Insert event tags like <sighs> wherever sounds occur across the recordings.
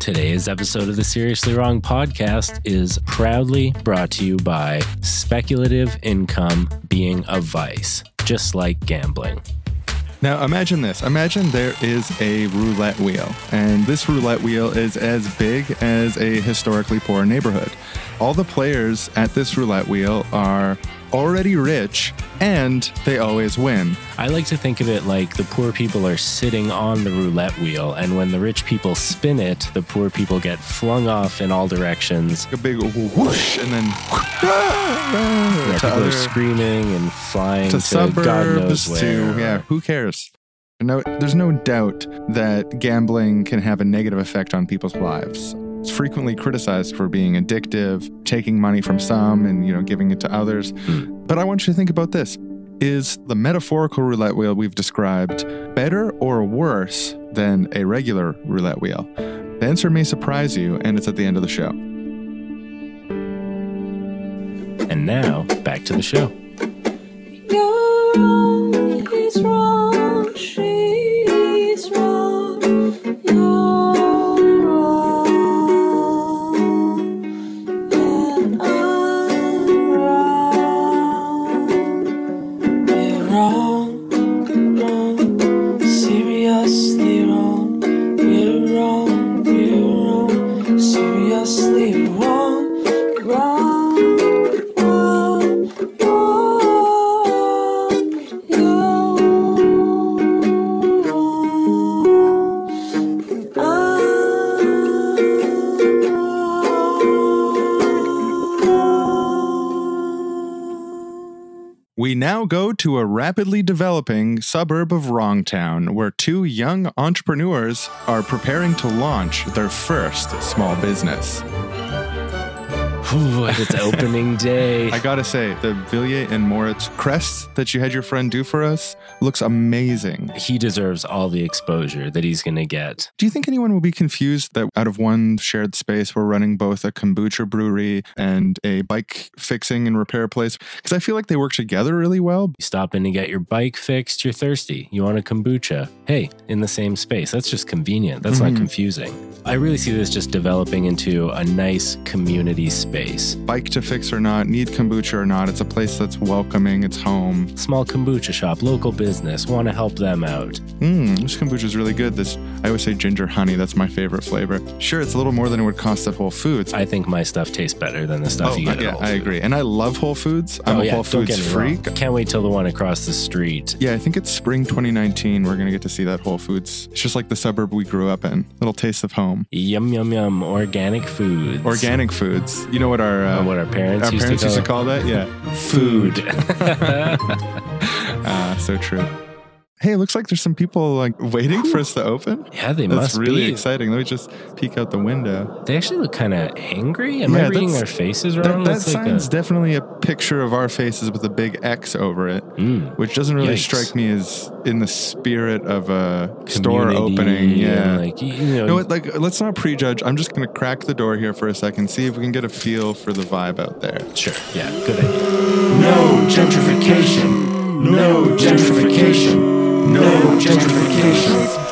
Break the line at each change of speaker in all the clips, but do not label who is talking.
Today's episode of the Seriously Wrong podcast is proudly brought to you by speculative income being a vice, just like gambling.
Now imagine this. Imagine there is a roulette wheel, and this roulette wheel is as big as a historically poor neighborhood. All the players at this roulette wheel are already rich and they always win.
I like to think of it like the poor people are sitting on the roulette wheel, and when the rich people spin it, the poor people get flung off in all directions.
A big whoosh and then
Yeah, <laughs>
to
people
other-
are screaming and flying
to
to, God knows
suburbs
where.
to yeah, who cares? No, there's no doubt that gambling can have a negative effect on people's lives. It's frequently criticized for being addictive, taking money from some and you know giving it to others. Hmm. But I want you to think about this. Is the metaphorical roulette wheel we've described better or worse than a regular roulette wheel? The answer may surprise you, and it's at the end of the show.
And now, back to the show.
Now go to a rapidly developing suburb of Wrongtown where two young entrepreneurs are preparing to launch their first small business.
Ooh, it's opening day. <laughs>
I gotta say, the Villiers and Moritz crest that you had your friend do for us looks amazing.
he deserves all the exposure that he's going to get.
Do you think anyone will be confused that out of one shared space, we're running both a kombucha brewery and a bike fixing and repair place? Because I feel like they work together really well.
You stop in to get your bike fixed, you're thirsty, you want a kombucha. Hey, in the same space. That's just convenient. That's
Mhm.
not confusing. I really see this just developing into a nice community space.
Bike to fix or not, need kombucha or not, it's a place that's welcoming, it's home.
Small kombucha shop, local business, want to help them out.
Mmm, this kombucha is really good. This, I always say ginger honey, that's my favorite flavor. Sure, it's a little more than it would cost at Whole Foods.
I think my stuff tastes better than the stuff
oh,
you get uh,
yeah,
at Whole
I agree. And I love Whole Foods. I'm
oh,
a
yeah,
Whole Foods
me wrong.
freak.
Can't wait till the one across the street.
Yeah, I think it's spring 2019. We're going to get to see that Whole Foods. It's just like the suburb we grew up in. Little taste of home.
Yum yum yum, organic foods.
Organic foods. You know what our uh,
what our parents
our
used
parents
to
used to
call,
call that? Yeah.
food. <laughs> <laughs>
Ah, so true. Hey, it looks like there's some people like waiting for us to open.
yeah, they
That's
must That's
really
be.
exciting. Let me just peek out the window.
They actually look kind of angry. Am
Yeah,
I reading
that's-
their faces
That,
wrong?
that
That's like a-
definitely a picture of our faces with a big X over it,
Mm.
which doesn't really
Yikes.
strike me as in the spirit of a store opening. Yeah.
like you know,
You know what? Like, let's not prejudge. I'm just gonna crack the door here for a second, see if we can get a feel for the vibe out there.
sure, yeah, good idea.
No gentrification. No gentrification. No gentrification.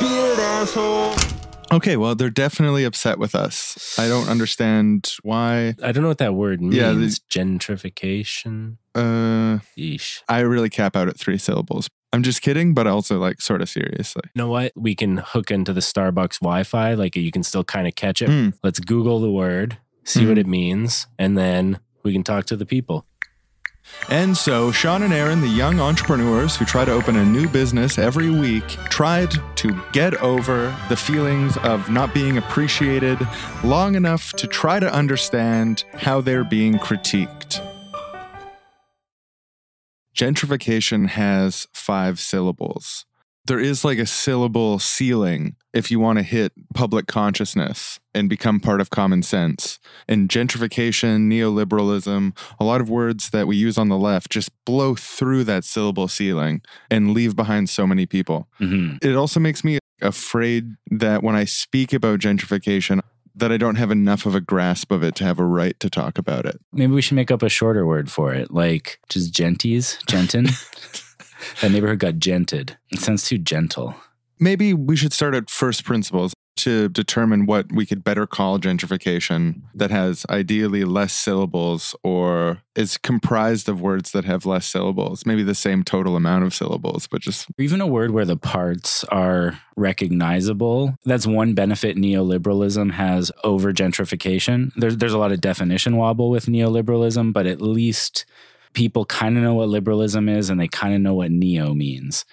Okay, well, they're definitely upset with us. I don't understand why.
I don't know what that word means.
Yeah, the-
Gentrification.
Uh,
Yeesh.
I really cap out at three syllables. I'm just kidding, but also like sort of seriously.
You know what? We can hook into the Starbucks Wi-Fi. Like you can still kind of catch it.
Hmm.
Let's Google the word, see what
Hmm.
it means, and then we can talk to the people.
And so, Sean and Aaron, the young entrepreneurs who try to open a new business every week, tried to get over the feelings of not being appreciated long enough to try to understand how they're being critiqued. Gentrification has five syllables. There is like a syllable ceiling if you want to hit public consciousness and become part of common sense. And gentrification, neoliberalism, a lot of words that we use on the left just blow through that syllable ceiling and leave behind so many people.
Mm-hmm.
It also makes me afraid that when I speak about gentrification, that I don't have enough of a grasp of it to have a right to talk about it.
Maybe we should make up a shorter word for it, like just genties, gentin. <laughs> that neighborhood got gented. It sounds too gentle.
Maybe we should start at first principles. to determine what we could better call gentrification that has ideally less syllables or is comprised of words that have less syllables, maybe the same total amount of syllables, but just
even a word where the parts are recognizable. That's one benefit neoliberalism has over gentrification. There's there's a lot of definition wobble with neoliberalism, but at least people kind of know what liberalism is and they kind of know what neo means.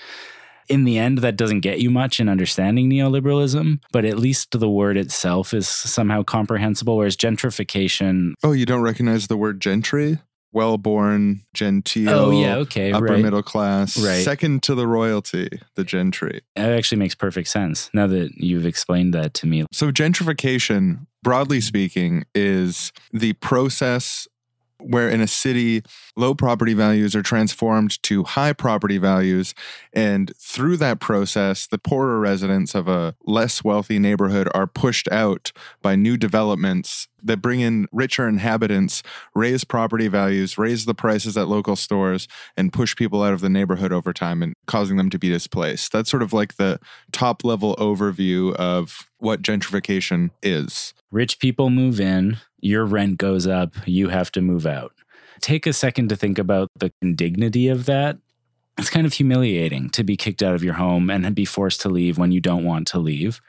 In the end, that doesn't get you much in understanding neoliberalism, but at least the word itself is somehow comprehensible. Whereas gentrification,
oh, you don't recognize the word gentry? Well born, genteel.
oh yeah, okay,
Upper
right.
middle class,
Right.
second to the royalty, the gentry.
That actually makes perfect sense now that you've explained that to me.
So, gentrification, broadly speaking, is the process where in a city, low property values are transformed to high property values. And through that process, the poorer residents of a less wealthy neighborhood are pushed out by new developments that bring in richer inhabitants, raise property values, raise the prices at local stores, and push people out of the neighborhood over time and causing them to be displaced. That's sort of like the top level overview of what gentrification is.
Rich people move in, your rent goes up, you have to move out. Take a second to think about the indignity of that. It's kind of humiliating to be kicked out of your home and be forced to leave when you don't want to leave.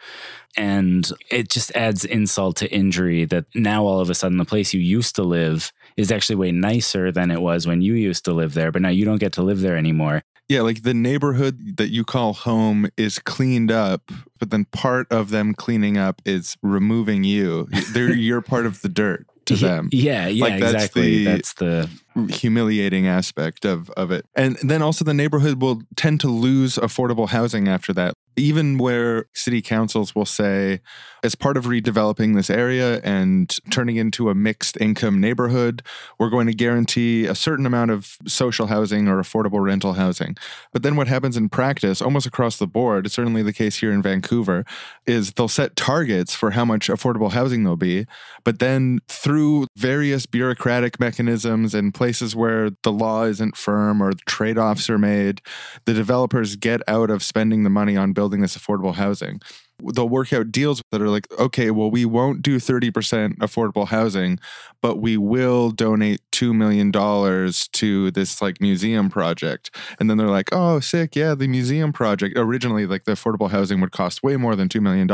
And it just adds insult to injury that now all of a sudden the place you used to live is actually way nicer than it was when you used to live there, but now you don't get to live there anymore.
Yeah, like the neighborhood that you call home is cleaned up, but then part of them cleaning up is removing you. They're <laughs> you're part of the dirt to them.
Yeah, yeah,
Like, that's
exactly.
the-
that's the
humiliating aspect of of it. And then also the neighborhood will tend to lose affordable housing after that. Even where city councils will say as part of redeveloping this area and turning into a mixed income neighborhood, we're going to guarantee a certain amount of social housing or affordable rental housing. But then what happens in practice almost across the board, it's certainly the case here in Vancouver, is they'll set targets for how much affordable housing there'll be, but then through various bureaucratic mechanisms and places where the law isn't firm or trade offs are made, the developers get out of spending the money on building this affordable housing. They'll work out deals that are like, okay, well, we won't do 30% affordable housing, but we will donate $2 million to this like museum project. And then they're like, oh, sick. Yeah, the museum project. Originally, like the affordable housing would cost way more than $2 million,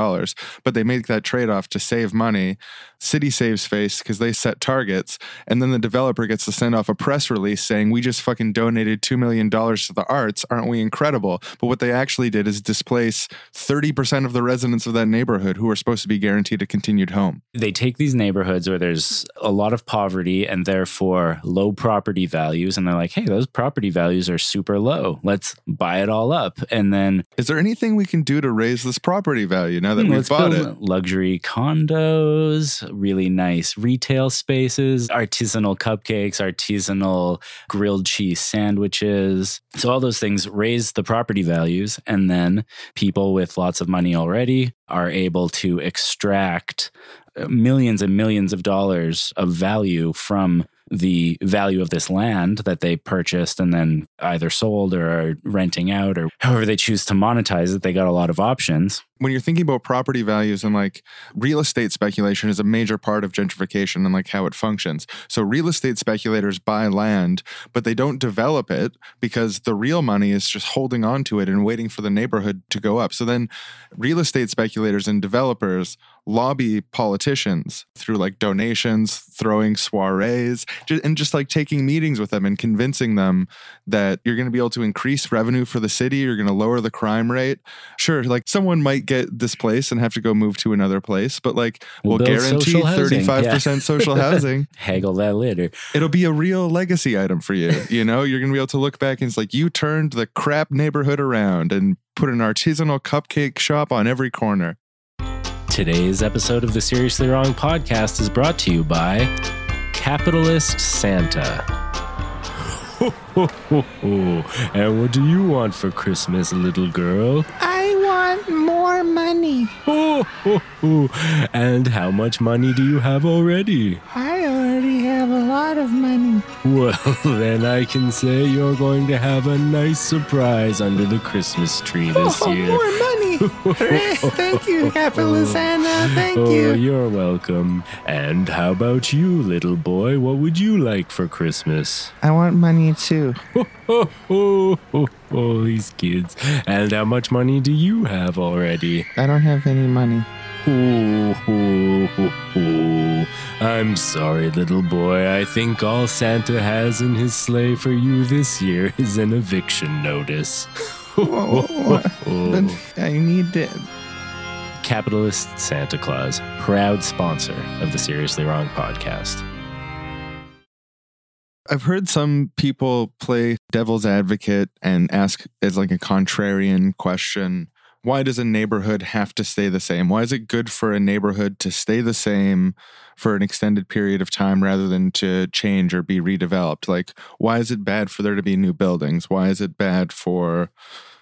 but they make that trade off to save money. City saves face because they set targets. And then the developer gets to send off a press release saying, we just fucking donated $2 million to the arts. Aren't we incredible? But what they actually did is displace 30% of the residents of that neighborhood who are supposed to be guaranteed a continued home.
they take these neighborhoods where there's a lot of poverty and therefore low property values and they're like hey those property values are super low let's buy it all up and then
Is there anything we can do to raise this property value now that
hmm,
we've bought it?
luxury condos really nice retail spaces artisanal cupcakes artisanal grilled cheese sandwiches so all those things raise the property values and then people with lots of money already are able to extract millions and millions of dollars of value from the value of this land that they purchased and then either sold or renting out or however they choose to monetize it. They got a lot of options.
when you're thinking about property values and like real estate speculation is a major part of gentrification and like how it functions. So real estate speculators buy land, but they don't develop it because the real money is just holding on to it and waiting for the neighborhood to go up. So then real estate speculators and developers lobby politicians through like donations, throwing soirees, and just like taking meetings with them and convincing them that you're going to be able to increase revenue for the city, you're going to lower the crime rate. Sure, like someone might get displaced and have to go move to another place, but like
We'll
we'll, guarantee
social
35% social <laughs> housing.
Haggle that later.
It'll be a real legacy item for you. You know, you're going to be able to look back and it's like you turned the crap neighborhood around and put an artisanal cupcake shop on every corner.
Today's episode of the Seriously Wrong podcast is brought to you by Capitalist Santa. <laughs> and what do you want for Christmas, little girl?
I want more money. <laughs>
and how much money do you have already?
I already have a lot of money.
Well, <laughs> then I can say you're going to have a nice surprise under the Christmas tree this
oh,
year. <laughs>
Thank you, capitalist Santa. Thank
oh,
you.
you're welcome. And how about you, little boy? What would you like for Christmas?
I want money too.
Oh, oh, oh, oh, these kids. And how much money do you have already?
I don't have any money.
Oh, oh, oh, oh. I'm sorry, little boy. I think all Santa has in his sleigh for you this year is an eviction notice. <laughs>
Whoa, <laughs> what? But I need it.
Capitalist Santa Claus, proud sponsor of the Seriously Wrong podcast.
I've heard some people play devil's advocate and ask as like a contrarian question why does a neighborhood have to stay the same? Why is it good for a neighborhood to stay the same for an extended period of time rather than to change or be redeveloped? Like, why is it bad for there to be new buildings? Why is it bad for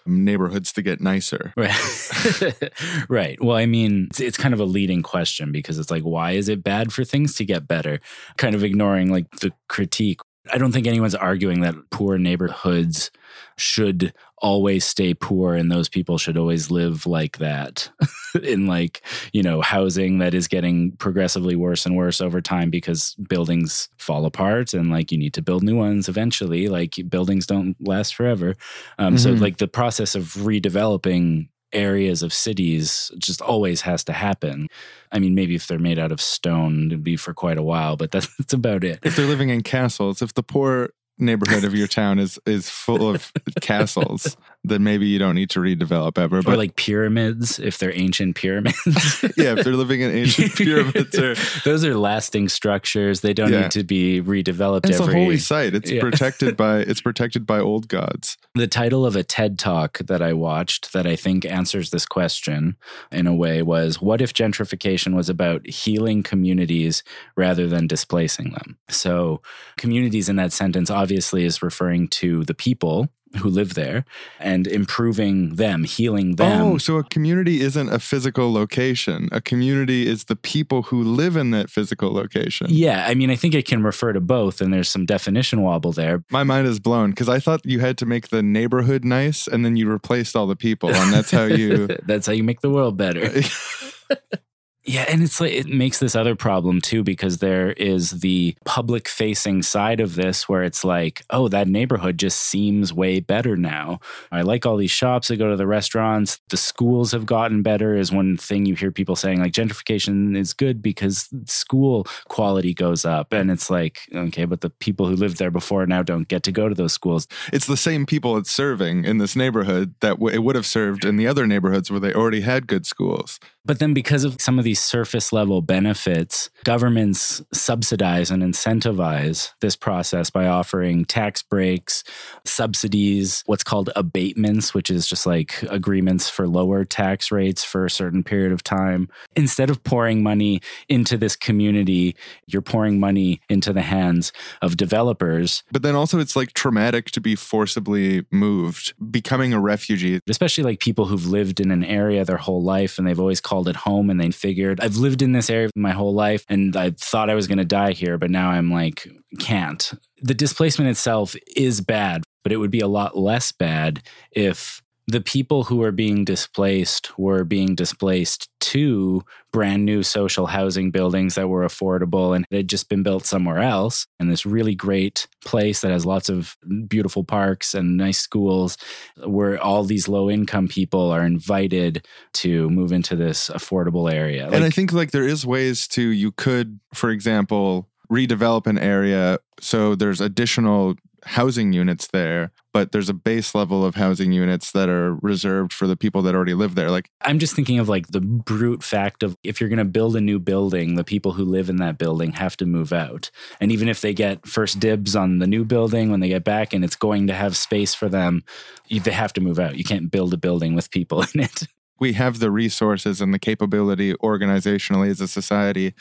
neighborhoods to get nicer? <laughs>
Right. right. Well, I mean, it's, it's kind of a leading question because it's like, why is it bad for things to get better? Kind of ignoring like the critique. I don't think anyone's arguing that poor neighborhoods should always stay poor and those people should always live like that <laughs> in like you know housing that is getting progressively worse and worse over time because buildings fall apart and like you need to build new ones eventually like buildings don't last forever um, so
Mhm.
like the process of redeveloping areas of cities just always has to happen. I mean maybe if they're made out of stone it'd be for quite a while but <laughs> that's, that's about it.
If they're living in castles, if the poor neighborhood of your town is is full of <laughs> castles, then maybe you don't need to redevelop ever.
or like pyramids if they're ancient pyramids <laughs>
yeah, if they're living in ancient <laughs> pyramids or
those are lasting structures they don't
Yeah.
need to be redeveloped
it's a holy site. It's
Yeah.
protected <laughs> by it's protected by old gods.
the title of a ted talk that i watched that i think answers this question in a way was what if gentrification was about healing communities rather than displacing them so communities in that sentence obviously is referring to the people who live there and improving them healing them
Oh, so a community isn't a physical location. A community is the people who live in that physical location.
yeah i mean i think it can refer to both and there's some definition wobble there
My mind is blown because I thought you had to make the neighborhood nice and then you replaced all the people, and that's how you. <laughs>
that's how you make the world better <laughs> Yeah, and it's like it makes this other problem too because there is the public facing side of this where it's like, oh, that neighborhood just seems way better now. I like all these shops, I go to the restaurants, the schools have gotten better is one thing you hear people saying like gentrification is good because school quality goes up and it's like, okay, but the people who lived there before now don't get to go to those schools.
it's the same people it's serving in this neighborhood that it would have served in the other neighborhoods where they already had good schools.
But then, because of some of these surface level benefits, governments subsidize and incentivize this process by offering tax breaks, subsidies, what's called abatements, which is just like agreements for lower tax rates for a certain period of time. Instead of pouring money into this community, you're pouring money into the hands of developers,
But then also, it's like traumatic to be forcibly moved, becoming a refugee.
especially like people who've lived in an area their whole life and they've always called it home and they figured I've lived in this area my whole life and I thought I was going to die here but now I'm like can't. The displacement itself is bad, but it would be a lot less bad if the people who are being displaced were being displaced to brand new social housing buildings that were affordable and had just been built somewhere else in this really great place that has lots of beautiful parks and nice schools where all these low income people are invited to move into this affordable area.
and I think like there is ways to, you could, for example, redevelop an area so there's additional housing units there, but there's a base level of housing units that are reserved for the people that already live there. Like,
I'm just thinking of like the brute fact of if you're going to build a new building, the people who live in that building have to move out. And even if they get first dibs on the new building when they get back and it's going to have space for them, they have to move out. You can't build a building with people <laughs> in it.
we have the resources and the capability organizationally as a society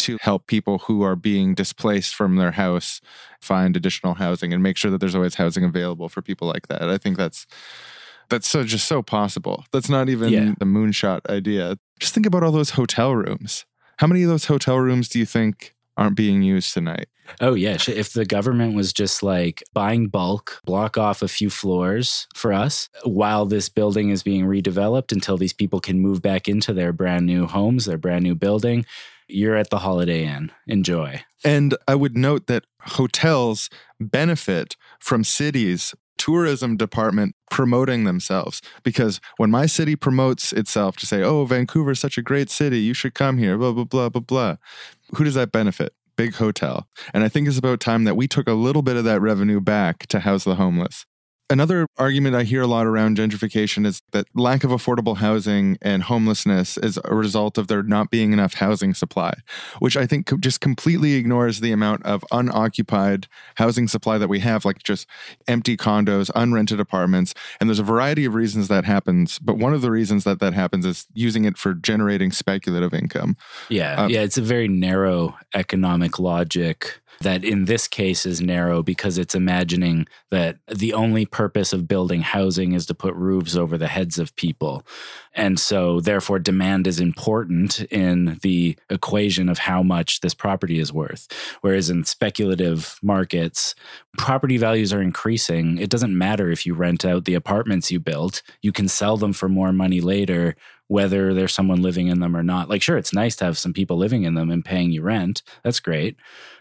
to help people who are being displaced from their house find additional housing and make sure that there's always housing available for people like that. I think that's that's so just so possible. That's not even
Yeah.
the moonshot idea. Just think about all those hotel rooms. How many of those hotel rooms do you think aren't being used tonight.
Oh, yeah. If the government was just like buying bulk, block off a few floors for us while this building is being redeveloped until these people can move back into their brand new homes, their brand new building, you're at the Holiday Inn. Enjoy.
And I would note that hotels benefit from cities tourism department promoting themselves because when my city promotes itself to say oh vancouver's such a great city you should come here blah blah blah blah blah who does that benefit big hotel and i think it's about time that we took a little bit of that revenue back to house the homeless Another argument I hear a lot around gentrification is that lack of affordable housing and homelessness is a result of there not being enough housing supply, which I think just completely ignores the amount of unoccupied housing supply that we have, like just empty condos, unrented apartments. And there's a variety of reasons that happens. But one of the reasons that that happens is using it for generating speculative income.
Yeah.
Uh,
yeah. It's a very narrow economic logic that in this case is narrow because it's imagining that the only purpose of building housing is to put roofs over the heads of people. And so, therefore, demand is important in the equation of how much this property is worth. Whereas in speculative markets, property values are increasing. It doesn't matter if you rent out the apartments you built, you can sell them for more money later whether there's someone living in them or not. Like, sure, it's nice to have some people living in them and paying you rent. That's great.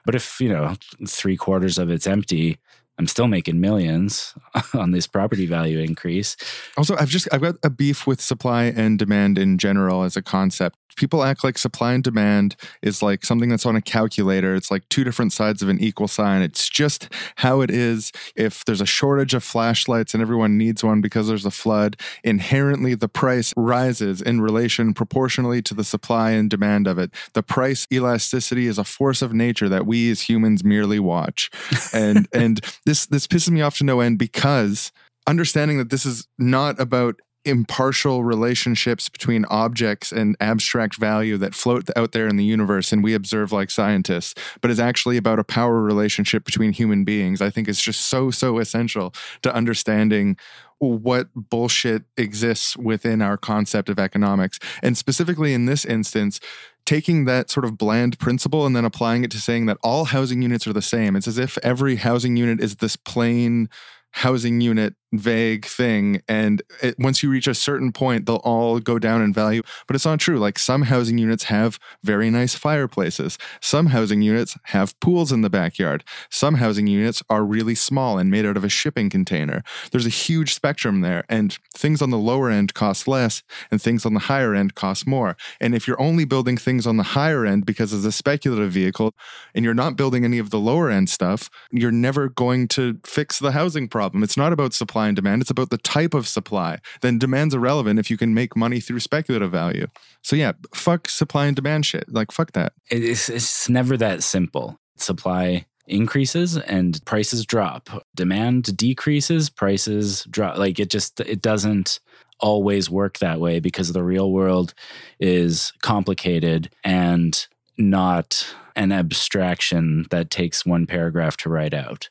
But if, you know, three quarters of it's empty, I'm still making millions <laughs> on this property value increase.
Also, I've just I've got a beef with supply and demand in general as a concept. People act like supply and demand is like something that's on a calculator. It's like two different sides of an equal sign. It's just how it is. If there's a shortage of flashlights and everyone needs one because there's a flood, inherently the price rises in relation proportionally to the supply and demand of it. The price elasticity is a force of nature that we as humans merely watch. And <laughs> and this this pisses me off to no end because understanding that this is not about impartial relationships between objects and abstract value that float out there in the universe and we observe like scientists, but is actually about a power relationship between human beings. I think is just so, so essential to understanding what bullshit exists within our concept of economics. And specifically in this instance, taking that sort of bland principle and then applying it to saying that all housing units are the same. It's as if every housing unit is this plain housing unit vague thing and it, once you reach a certain point they'll all go down in value. But it's not true. Like some housing units have very nice fireplaces. Some housing units have pools in the backyard. Some housing units are really small and made out of a shipping container. There's a huge spectrum there and things on the lower end cost less and things on the higher end cost more. And if you're only building things on the higher end because it's a speculative vehicle and you're not building any of the lower end stuff you're never going to fix the housing problem. It's not about supply and demand it's about the type of supply then demand's irrelevant if you can make money through speculative value so yeah fuck supply and demand shit like fuck that
It's, it's never that simple. Supply increases and prices drop. Demand decreases, prices drop. Like it just, it doesn't always work that way because the real world is complicated and not an abstraction that takes one paragraph to write out.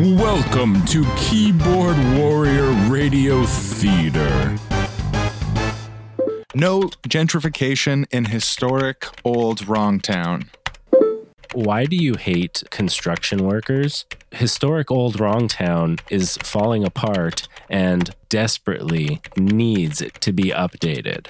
Welcome to Keyboard Warrior Radio Theater.
no gentrification in historic old wrongtown
Why do you hate construction workers? Historic Old Wrongtown is falling apart and desperately needs to be updated.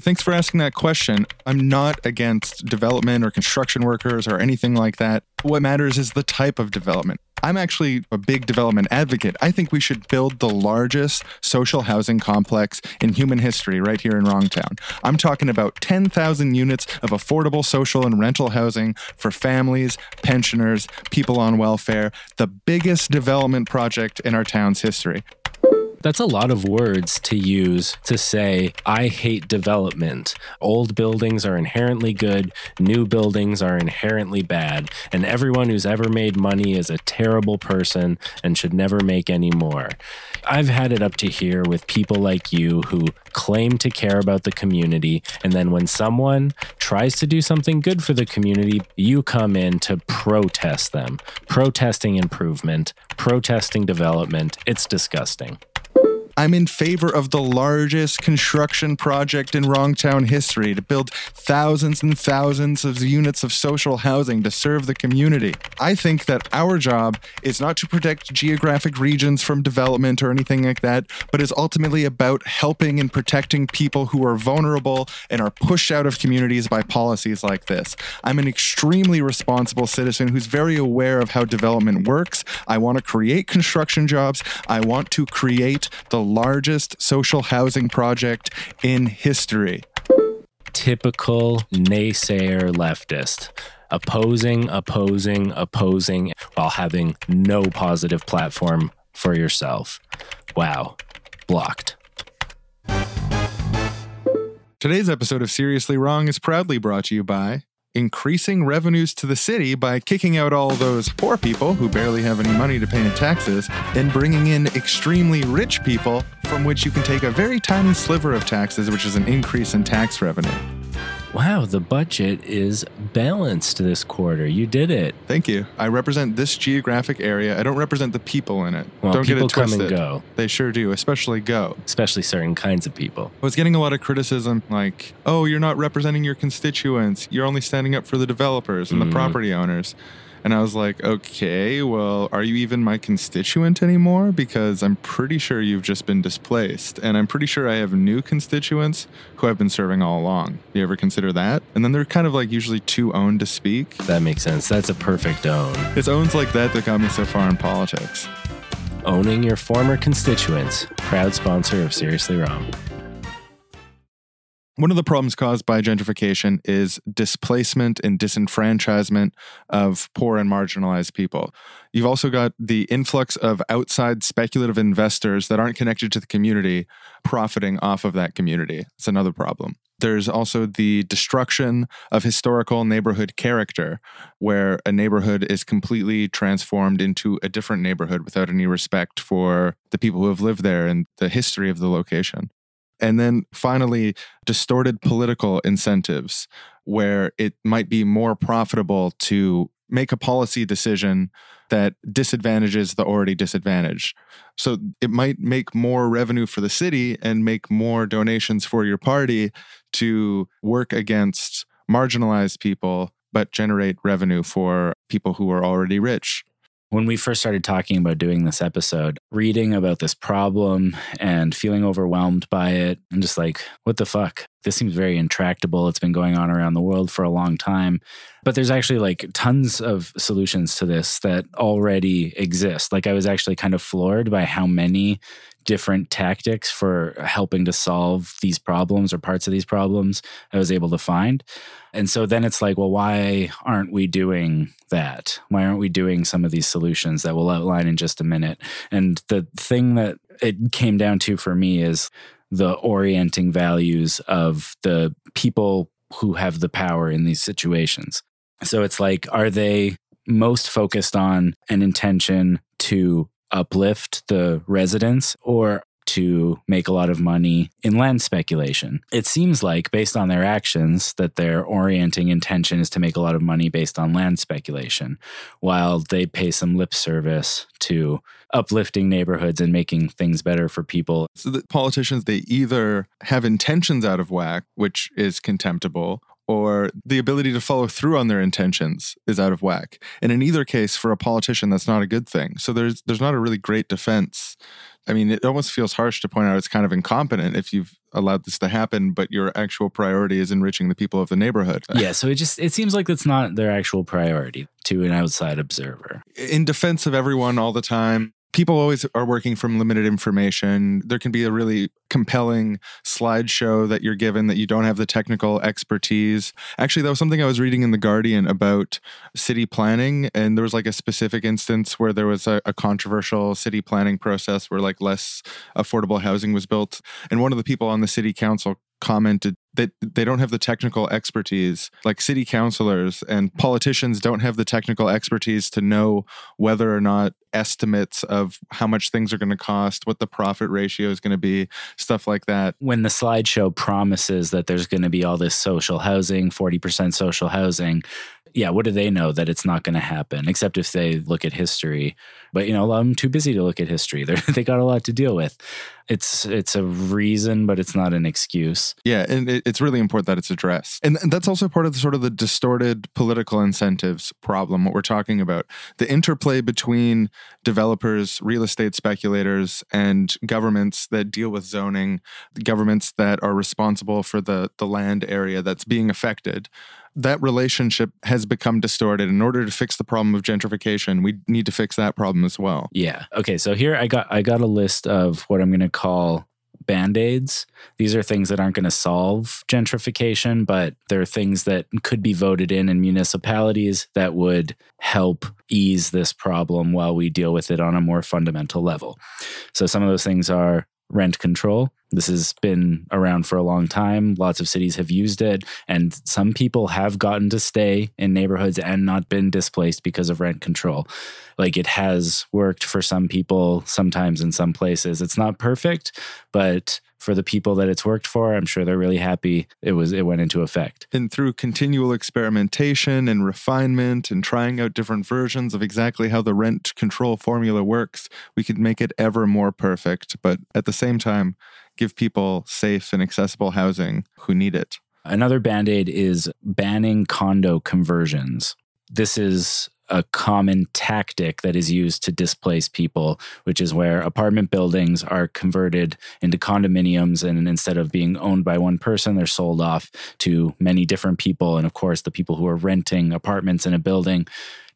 Thanks for asking that question. I'm not against development or construction workers or anything like that. What matters is the type of development. I'm actually a big development advocate. I think we should build the largest social housing complex in human history right here in Wrongtown. I'm talking about 10,000 units of affordable social and rental housing for families, pensioners, people on welfare, the biggest development project in our town's history.
That's a lot of words to use to say, I hate development. Old buildings are inherently good, new buildings are inherently bad, and everyone who's ever made money is a terrible person and should never make any more. I've had it up to here with people like you who claim to care about the community, and then when someone tries to do something good for the community, you come in to protest them. Protesting improvement, protesting development. It's disgusting.
I'm in favor of the largest construction project in Wrongtown history to build thousands and thousands of units of social housing to serve the community. I think that our job is not to protect geographic regions from development or anything like that, but is ultimately about helping and protecting people who are vulnerable and are pushed out of communities by policies like this. I'm an extremely responsible citizen who's very aware of how development works. I want to create construction jobs. I want to create the largest social housing project in history.
Typical naysayer leftist. Opposing, opposing, opposing while having no positive platform for yourself. Wow. Blocked.
Today's episode of Seriously Wrong is proudly brought to you by increasing revenues to the city by kicking out all those poor people who barely have any money to pay in taxes and bringing in extremely rich people from which you can take a very tiny sliver of taxes, which is an increase in tax revenue.
Wow, the budget is balanced this quarter. You did it.
Thank you. I represent this geographic area. I don't represent the people in it.
Well,
don't get
people
it
come and go,
They sure do, especially go.
especially certain kinds of people.
I was getting a lot of criticism like, oh, you're not representing your constituents. You're only standing up for the developers and
Mhm.
the property owners. And I was like, okay, well, are you even my constituent anymore? Because I'm pretty sure you've just been displaced. And I'm pretty sure I have new constituents who I've been serving all along. Do you ever consider that? And then they're kind of like usually too owned to speak.
That makes sense. That's a perfect own.
It's owns like that that got me so far in politics.
Owning your former constituents. Proud sponsor of Seriously Wrong.
One of the problems caused by gentrification is displacement and disenfranchisement of poor and marginalized people. You've also got the influx of outside speculative investors that aren't connected to the community profiting off of that community. It's another problem. There's also the destruction of historical neighborhood character, where a neighborhood is completely transformed into a different neighborhood without any respect for the people who have lived there and the history of the location. And then finally, distorted political incentives, where it might be more profitable to make a policy decision that disadvantages the already disadvantaged. So it might make more revenue for the city and make more donations for your party to work against marginalized people, but generate revenue for people who are already rich.
When we first started talking about doing this episode, reading about this problem and feeling overwhelmed by it, I'm just like, what the fuck? This seems very intractable. It's been going on around the world for a long time. But there's actually like tons of solutions to this that already exist. Like, I was actually kind of floored by how many different tactics for helping to solve these problems or parts of these problems I was able to find. And so then it's like, well, why aren't we doing that? Why aren't we doing some of these solutions that we'll outline in just a minute? And the thing that it came down to for me is the orienting values of the people who have the power in these situations. So it's like, are they most focused on an intention to uplift the residents or to make a lot of money in land speculation. It seems like, based on their actions, that their orienting intention is to make a lot of money based on land speculation, while they pay some lip service to uplifting neighborhoods and making things better for people.
So that politicians, they either have intentions out of whack, which is contemptible, or the ability to follow through on their intentions is out of whack. And in either case, for a politician, that's not a good thing. So there's there's not a really great defense. I mean, it almost feels harsh to point out it's kind of incompetent if you've allowed this to happen, but your actual priority is enriching the people of the neighborhood.
Yeah, so it just it seems like that's not their actual priority to an outside observer.
in defense of everyone all the time. People always are working from limited information. There can be a really compelling slideshow that you're given that you don't have the technical expertise. Actually, that was something I was reading in The Guardian about city planning. And there was like a specific instance where there was a, a controversial city planning process where like less affordable housing was built. And one of the people on the city council commented that they don't have the technical expertise. Like city councilors and politicians don't have the technical expertise to know whether or not estimates of how much things are going to cost what the profit ratio is going to be stuff like that.
When the slideshow promises that there's going to be all this social housing, 40% social housing, yeah, what do they know that it's not going to happen? Except if they look at history. But you know, them too busy to look at history. <laughs> They they got a lot to deal with. It's it's a reason, but it's not an excuse.
Yeah, and it, it's really important that it's addressed. And th- that's also part of the sort of the distorted political incentives problem, what we're talking about. The interplay between developers, real estate speculators, and governments that deal with zoning, governments that are responsible for the, the land area that's being affected that relationship has become distorted. In order to fix the problem of gentrification, we need to fix that problem as well.
Yeah. Okay. So here I got I got a list of what I'm going to call band-aids these are things that aren't going to solve gentrification but they're things that could be voted in in municipalities that would help ease this problem while we deal with it on a more fundamental level so some of those things are rent control. This has been around for a long time. Lots of cities have used it, and some people have gotten to stay in neighborhoods and not been displaced because of rent control. Like it has worked for some people, sometimes in some places. It's not perfect, but for the people that it's worked for, I'm sure they're really happy it was it went into effect.
And through continual experimentation and refinement and trying out different versions of exactly how the rent control formula works, we could make it ever more perfect, but at the same time give people safe and accessible housing who need it.
Another band-aid is banning condo conversions. This is a common tactic that is used to displace people, which is where apartment buildings are converted into condominiums. And instead of being owned by one person, they're sold off to many different people. And of course, the people who are renting apartments in a building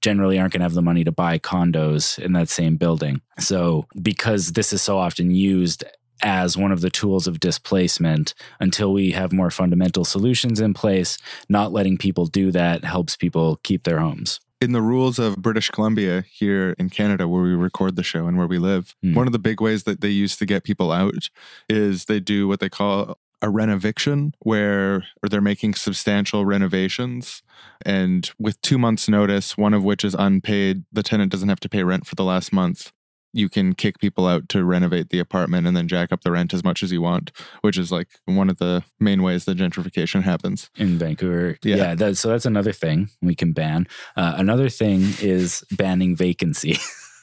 generally aren't going to have the money to buy condos in that same building. So, because this is so often used as one of the tools of displacement until we have more fundamental solutions in place. Not letting people do that helps people keep their homes
in the rules of British Columbia here in Canada, where we record the show and where we live, mm. one of the big ways that they use to get people out is they do what they call a renoviction, where they're making substantial renovations. And with two months' notice, one of which is unpaid, the tenant doesn't have to pay rent for the last month you can kick people out to renovate the apartment and then jack up the rent as much as you want, which is like one of the main ways that gentrification happens
in Vancouver. Yeah, yeah that, so that's another thing we can ban. Uh, another thing is banning vacancy.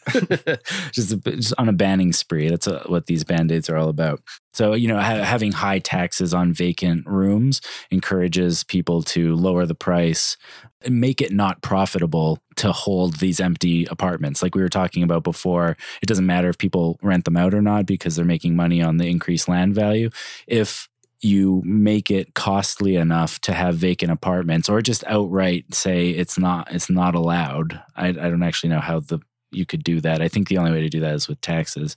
<laughs> just, a, just, on a banning spree. That's a, what these band aids are all about. So, you know, ha- having high taxes on vacant rooms encourages people to lower the price, make it not profitable to hold these empty apartments. Like we were talking about before, it doesn't matter if people rent them out or not because they're making money on the increased land value. If you make it costly enough to have vacant apartments or just outright say it's not it's not allowed I, I don't actually know how the you could do that. I think the only way to do that is with taxes.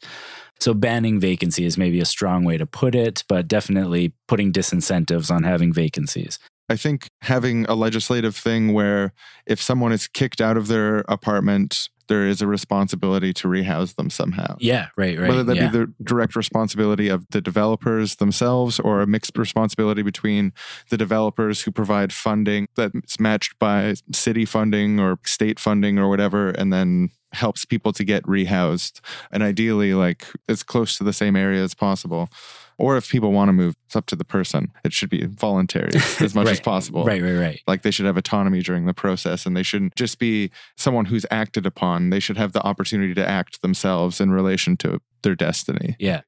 So banning vacancy is maybe a strong way to put it, but definitely putting disincentives on having vacancies.
I think having a legislative thing where if someone is kicked out of their apartment, there is a responsibility to rehouse them somehow.
Yeah, right, right.
Whether that
yeah.
be the direct responsibility of the developers themselves or a mixed responsibility between the developers who provide funding that's matched by city funding or state funding or whatever, and then helps people to get rehoused. And ideally, like as close to the same area as possible. Or if people want to move, it's up to the person. It should be voluntary as much <laughs>
right.
as possible.
Right, right, right.
Like they should have autonomy during the process and they shouldn't just be someone who's acted upon. They should have the opportunity to act themselves in relation to their destiny.
Yeah.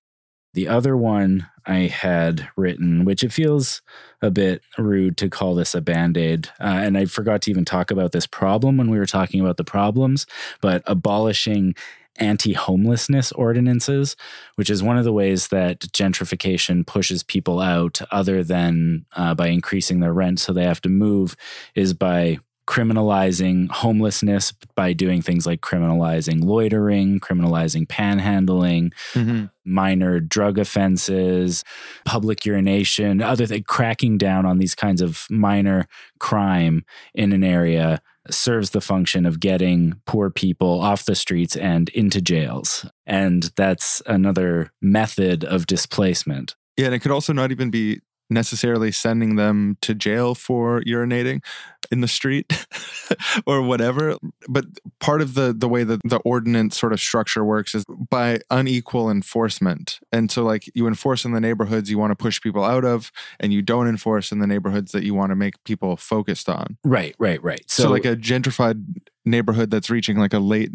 The other one I had written, which it feels a bit rude to call this a band aid, uh, and I forgot to even talk about this problem when we were talking about the problems, but abolishing anti homelessness ordinances, which is one of the ways that gentrification pushes people out, other than uh, by increasing their rent so they have to move, is by criminalizing homelessness by doing things like criminalizing loitering, criminalizing panhandling, mm-hmm. minor drug offenses, public urination, other things, cracking down on these kinds of minor crime in an area serves the function of getting poor people off the streets and into jails. And that's another method of displacement.
Yeah, and it could also not even be necessarily sending them to jail for urinating in the street <laughs> or whatever. But part of the the way that the ordinance sort of structure works is by unequal enforcement. And so like you enforce in the neighborhoods you want to push people out of and you don't enforce in the neighborhoods that you want to make people focused on.
Right, right, right.
so,
So,
like a gentrified neighborhood that's reaching like a late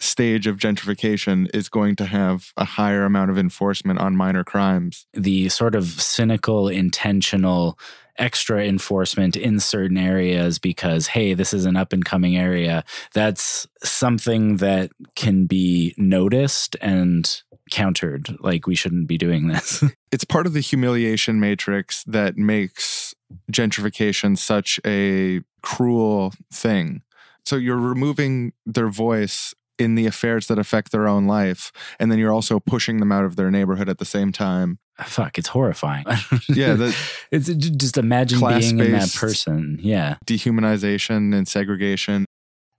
stage of gentrification is going to have a higher amount of enforcement on minor crimes
the sort of cynical, intentional extra enforcement in certain areas because, hey, this is an up and coming area. That's something that can be noticed and countered. Like, we shouldn't be doing this. <laughs>
it's part of the humiliation matrix that makes gentrification such a cruel thing. So you're removing their voice in the affairs that affect their own life, and then you're also pushing them out of their neighborhood at the same time.
Fuck, it's horrifying. <laughs>
Yeah, the <laughs>
it's just imagine being in that person. Yeah.
dehumanization and segregation.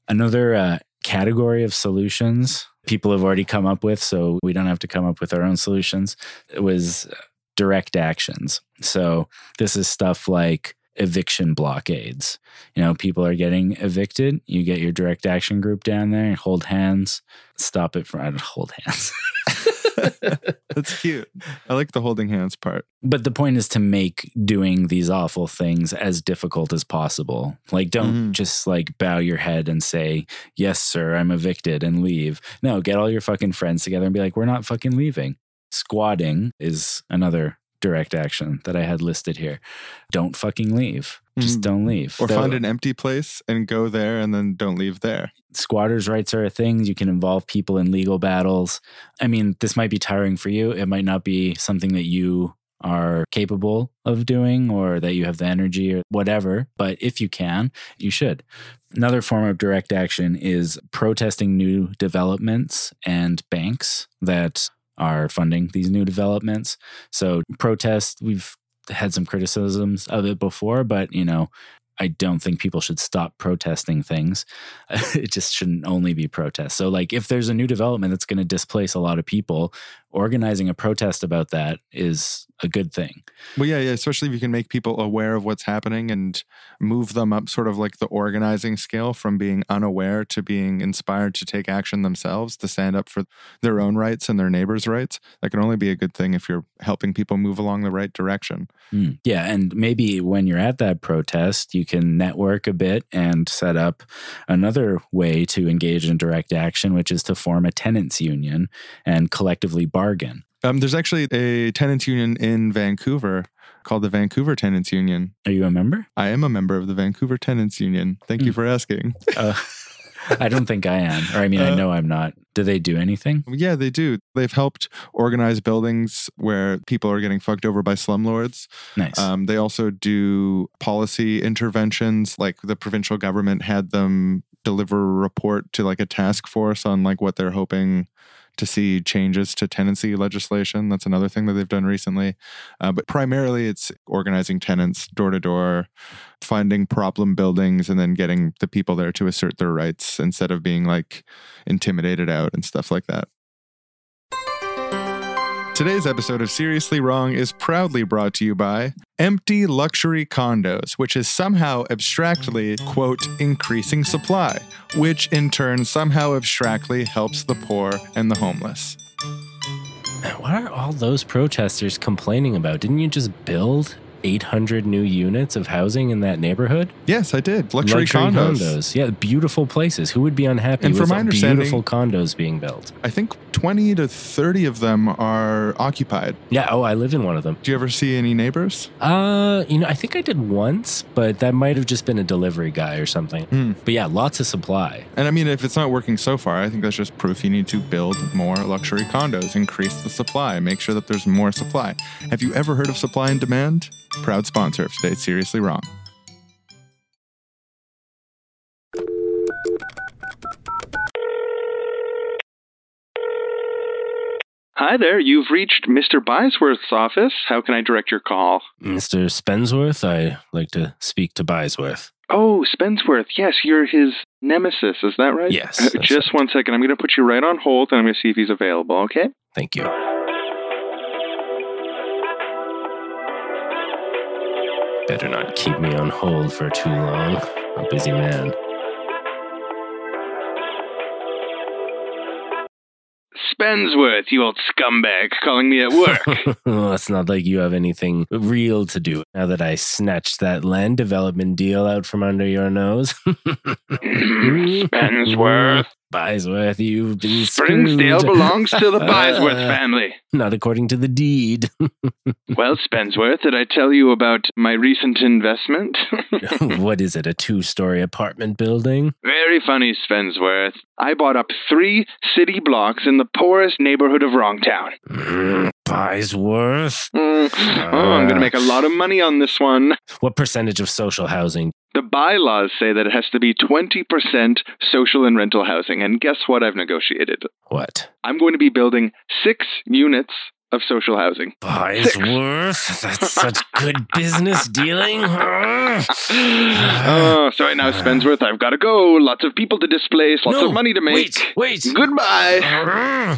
Another uh, category of solutions people have already come up with, so we don't have to come up with our own solutions, it was uh, direct actions. So this is stuff like eviction blockades. You know, people are getting evicted. You get your direct action group down there, hold hands, stop it from, I don't hold hands. <laughs>
That's cute. I like the holding hands part.
But the point is to make doing these awful things as difficult as possible. Like, don't
Mhm.
just like bow your head and say, Yes, sir, I'm evicted and leave. No, get all your fucking friends together and be like, We're not fucking leaving. Squatting is another direct action that I had listed here. Don't fucking leave. Just
Mhm.
don't leave.
Or
Though
find an empty place and go there and then don't leave there.
squatters' rights are a thing. You can involve people in legal battles. I mean, this might be tiring for you. It might not be something that you are capable of doing or that you have the energy or whatever. But if you can, you should. Another form of direct action is protesting new developments and banks that are funding these new developments. So, protests, we've had some criticisms of it before, but you know, I don't think people should stop protesting things. <laughs> it just shouldn't only be protests. So, like, if there's a new development that's going to displace a lot of people, organizing a protest about that is a good thing.
Well, yeah, yeah, especially if you can make people aware of what's happening and move them up sort of like the organizing scale from being unaware to being inspired to take action themselves, to stand up for their own rights and their neighbors' rights. That can only be a good thing if you're helping people move along the right direction.
Mm. Yeah. And maybe when you're at that protest, you can network a bit and set up another way to engage in direct action, which is to form a tenants union and collectively bargain.
Um, there's actually a tenants union in Vancouver called the Vancouver Tenants Union.
Are you a member?
I am a member of the Vancouver Tenants Union. Thank you
Hmm.
for asking. <laughs>
Uh, I don't think I am. Or I mean, I
Uh,
know I'm not. Do they do anything?
Yeah, they do. They've helped organize buildings where people are getting fucked over by slumlords.
Nice.
Um, they also do policy interventions, like the provincial government had them deliver a report to like a task force on like what they're hoping to see changes to tenancy legislation. That's another thing that they've done recently. Uh, but primarily, it's organizing tenants door to door, finding problem buildings, and then getting the people there to assert their rights instead of being like intimidated out and stuff like that. Today's episode of Seriously Wrong is proudly brought to you by Empty Luxury Condos, which is somehow abstractly, quote, increasing supply, which in turn somehow abstractly helps the poor and the homeless.
What are all those protesters complaining about? Didn't you just build 800 new units of housing in that neighborhood?
Yes, I did. Luxury, condos.
Yeah, beautiful places. Who would be unhappy
And from my understanding-
beautiful condos being built?
I think 20 to 30 of them are occupied.
Yeah, oh, I live in one of them.
Do you ever see any neighbors?
Uh, you know, I think I did once, but that might have just been a delivery guy or something.
Hmm.
But yeah, lots of supply.
And I mean, if it's not working so far, I think that's just proof you need to build more luxury condos, increase the supply, make sure that there's more supply. Have you ever heard of supply and demand? Proud sponsor of today's Seriously Wrong.
Hi there, you've reached Mr. Bysworth's office. How can I direct your call?
Mr. Spensworth, I like to speak to Bysworth.
Oh, Spensworth. Yes, you're his nemesis. Is that right?
Yes,
Uh,
that's
just one second. I'm going to put you right on hold and I'm going to see if he's available, okay?
Thank you. Better not keep me on hold for too long. A busy man.
Spensworth, you old scumbag, calling me at work. <laughs>
well, it's not like you have anything real to do now that I snatched that land development deal out from under your nose. <laughs> <laughs>
Spensworth.
Bysworth, you've been screwed.
belongs to the <laughs> Bysworth
Uh,
family.
Not according to the deed. <laughs>
Well, Spensworth, did I tell you about my recent investment? <laughs>
what is it, a two story apartment building?
Very funny, Spensworth. I bought up three city blocks in the poorest neighborhood of Wrongtown.
Mm, Bysworth?
Mm. Oh, I'm going to make a lot of money on this one.
What percentage of social housing?
The bylaws say that it has to be 20% social and rental housing. And guess what I've negotiated?
What?
I'm going to be building six units of social housing.
Bysworth? That's such good business dealing. huh? <sighs>
oh, sorry now, Spensworth. <sighs> I've got to go. Lots of people to displace, lots
No,
of money to make.
Wait, wait.
Goodbye. <sighs>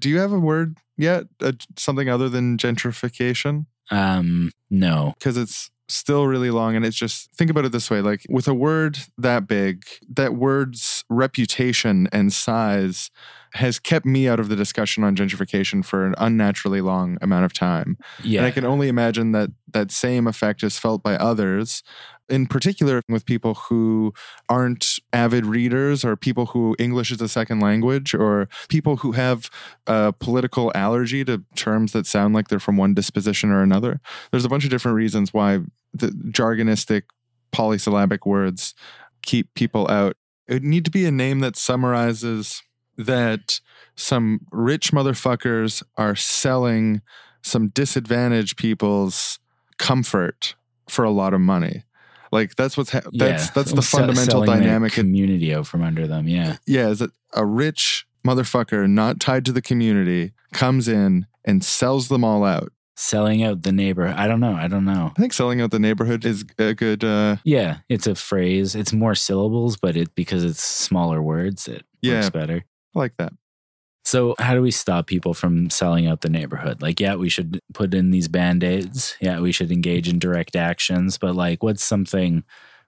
Do you have a word yet? Uh, something other than gentrification?
Um, no.
Because it's still really long. And it's just think about it this way like, with a word that big, that word's reputation and size has kept me out of the discussion on gentrification for an unnaturally long amount of time.
Yeah.
And I can only imagine that that same effect is felt by others, in particular with people who aren't avid readers or people who English is a second language or people who have a political allergy to terms that sound like they're from one disposition or another. There's a bunch of different reasons why the jargonistic polysyllabic words keep people out. It would need to be a name that summarizes that some rich motherfuckers are selling some disadvantaged people's comfort for a lot of money. Like that's what's ha- that's
yeah.
that's the
Se-
fundamental dynamic.
community out from under them. Yeah.
yeah, is that a rich motherfucker not tied to the community comes in and sells them all out.
Selling out the neighbor. I don't know. I don't know.
I think selling out the neighborhood is a good. uh
Yeah, it's a phrase. It's more syllables, but it because it's smaller words, it
Yeah.
works better.
I like that.
So, how do we stop people from selling out the neighborhood? Like, yeah, we should put in these band aids. Yeah, we should engage in direct actions. But, like, what's something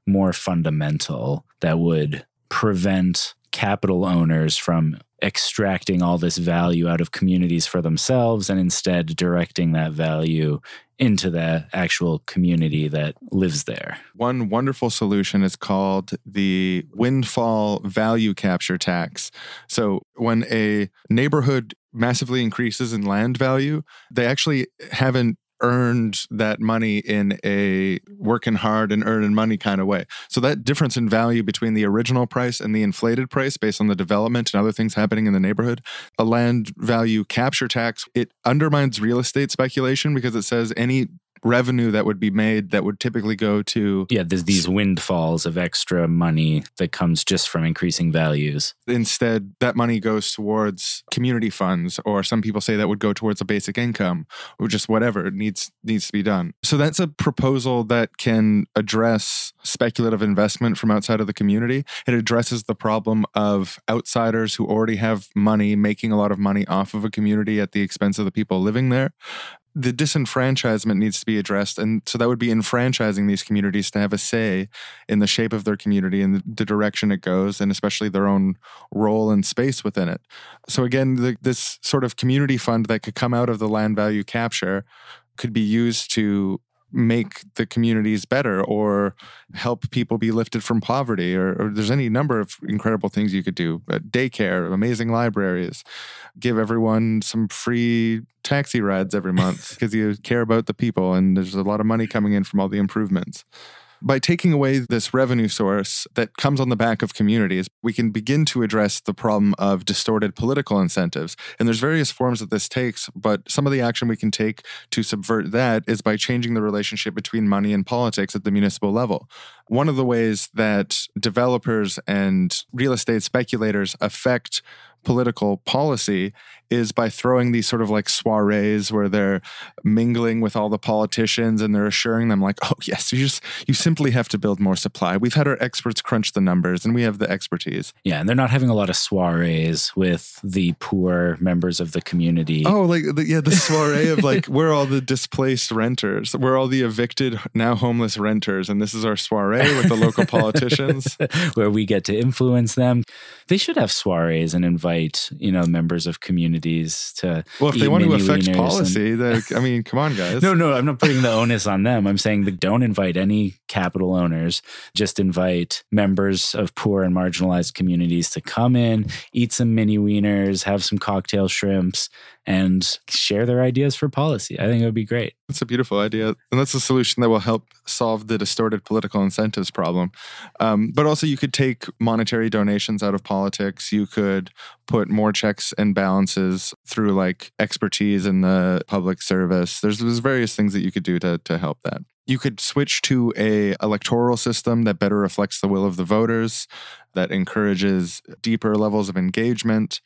more fundamental that would prevent capital owners from extracting all this value out of communities for themselves and instead directing that value into the actual community that lives there?
One wonderful solution is called the windfall value capture tax. So, when a neighborhood massively increases in land value, they actually haven't earned that money in a working hard and earning money kind of way. So that difference in value between the original price and the inflated price based on the development and other things happening in the neighborhood, a land value capture tax, it undermines real estate speculation because it says any revenue that would be made that would typically go to
Yeah, there's these windfalls of extra money that comes just from increasing values.
instead that money goes towards community funds or some people say that would go towards a basic income or just whatever needs needs to be done. So that's a proposal that can address speculative investment from outside of the community. It addresses the problem of outsiders who already have money making a lot of money off of a community at the expense of the people living there the disenfranchisement needs to be addressed and so that would be enfranchising these communities to have a say in the shape of their community and the, direction it goes and especially their own role and space within it. So again the, this sort of community fund that could come out of the land value capture could be used to make the communities better or help people be lifted from poverty or, or there's any number of incredible things you could do uh, daycare amazing libraries give everyone some free taxi rides every month <laughs> because you care about the people and there's a lot of money coming in from all the improvements by taking away this revenue source that comes on the back of communities, we can begin to address the problem of distorted political incentives. And there's various forms that this takes, but some of the action we can take to subvert that is by changing the relationship between money and politics at the municipal level. One of the ways that developers and real estate speculators affect political policy is by throwing these sort of like soirees where they're mingling with all the politicians and they're assuring them like, oh yes, you just you simply have to build more supply. We've had our experts crunch the numbers and we have the expertise.
Yeah, and they're not having a lot of soirees with the poor members of the community.
Oh, like the, yeah, the soiree of like we're all the displaced renters, we're all the evicted now homeless renters, and this is our soiree with the local politicians. <laughs>
where we get to influence them. They should have soirees and invite, you know, members of communities to.
Well, if they want to affect
wieners and-
policy, I mean, come on, guys. <laughs>
No, no, I'm not putting the onus on them. I'm saying that don't invite any capital owners. Just invite members of poor and marginalized communities to come in, eat some mini wieners, have some cocktail shrimps, and share their ideas for policy. I think it would be great.
That's a beautiful idea. And that's a solution that will help solve the distorted political incentives problem. Um, but also, you could take monetary donations out of politics. You could put more checks and balances through like expertise in the public service. There's, there's various things that you could do to, to help that. You could switch to a electoral system that better reflects the will of the voters, that encourages deeper levels of engagement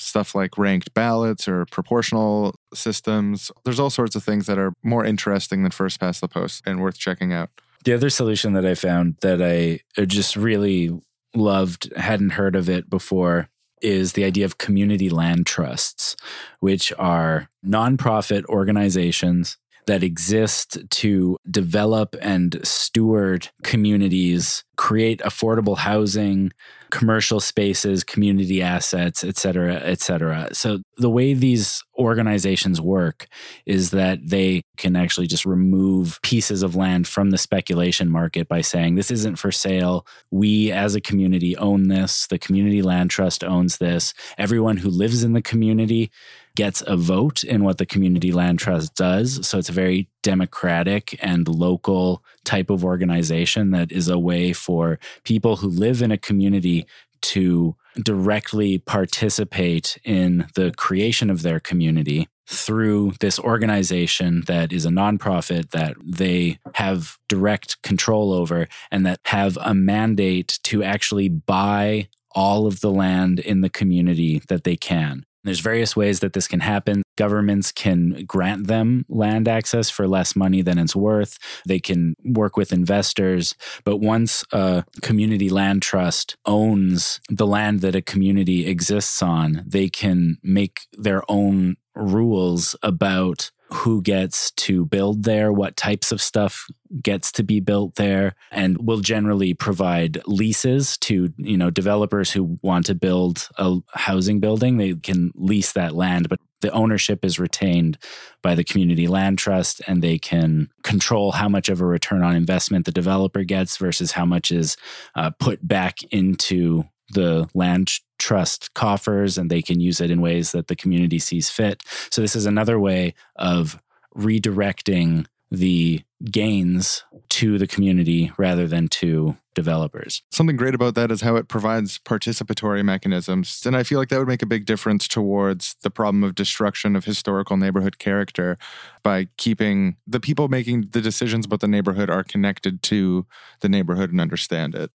stuff like ranked ballots or proportional systems. There's all sorts of things that are more interesting than first past the post and worth checking out.
The other solution that I found that I just really loved, hadn't heard of it before, is the idea of community land trusts, which are nonprofit organizations that exist to develop and steward communities, create affordable housing, commercial spaces, community assets, et cetera, et cetera. So the way these organizations work is that they can actually just remove pieces of land from the speculation market by saying this isn't for sale. We as a community own this. The community land trust owns this. Everyone who lives in the community gets a vote in what the community land trust does. So it's a very democratic and local type of organization that is a way for people who live in a community to directly participate in the creation of their community through this organization that is a nonprofit that they have direct control over and that have a mandate to actually buy all of the land in the community that they can. There's various ways that this can happen. Governments can grant them land access for less money than it's worth. They can work with investors. But once a community land trust owns the land that a community exists on, they can make their own rules about who gets to build there, what types of stuff gets to be built there, and we'll generally provide leases to you know developers who want to build a housing building. They can lease that land, but the ownership is retained by the community land trust, and they can control how much of a return on investment the developer gets versus how much is uh, put back into the land trust coffers and they can use it in ways that the community sees fit. So this is another way of redirecting the gains to the community rather than to developers.
Something great about that is how it provides participatory mechanisms. And I feel like that would make a big difference towards the problem of destruction of historical neighborhood character by keeping the people making the decisions about the neighborhood are connected to the neighborhood and understand it.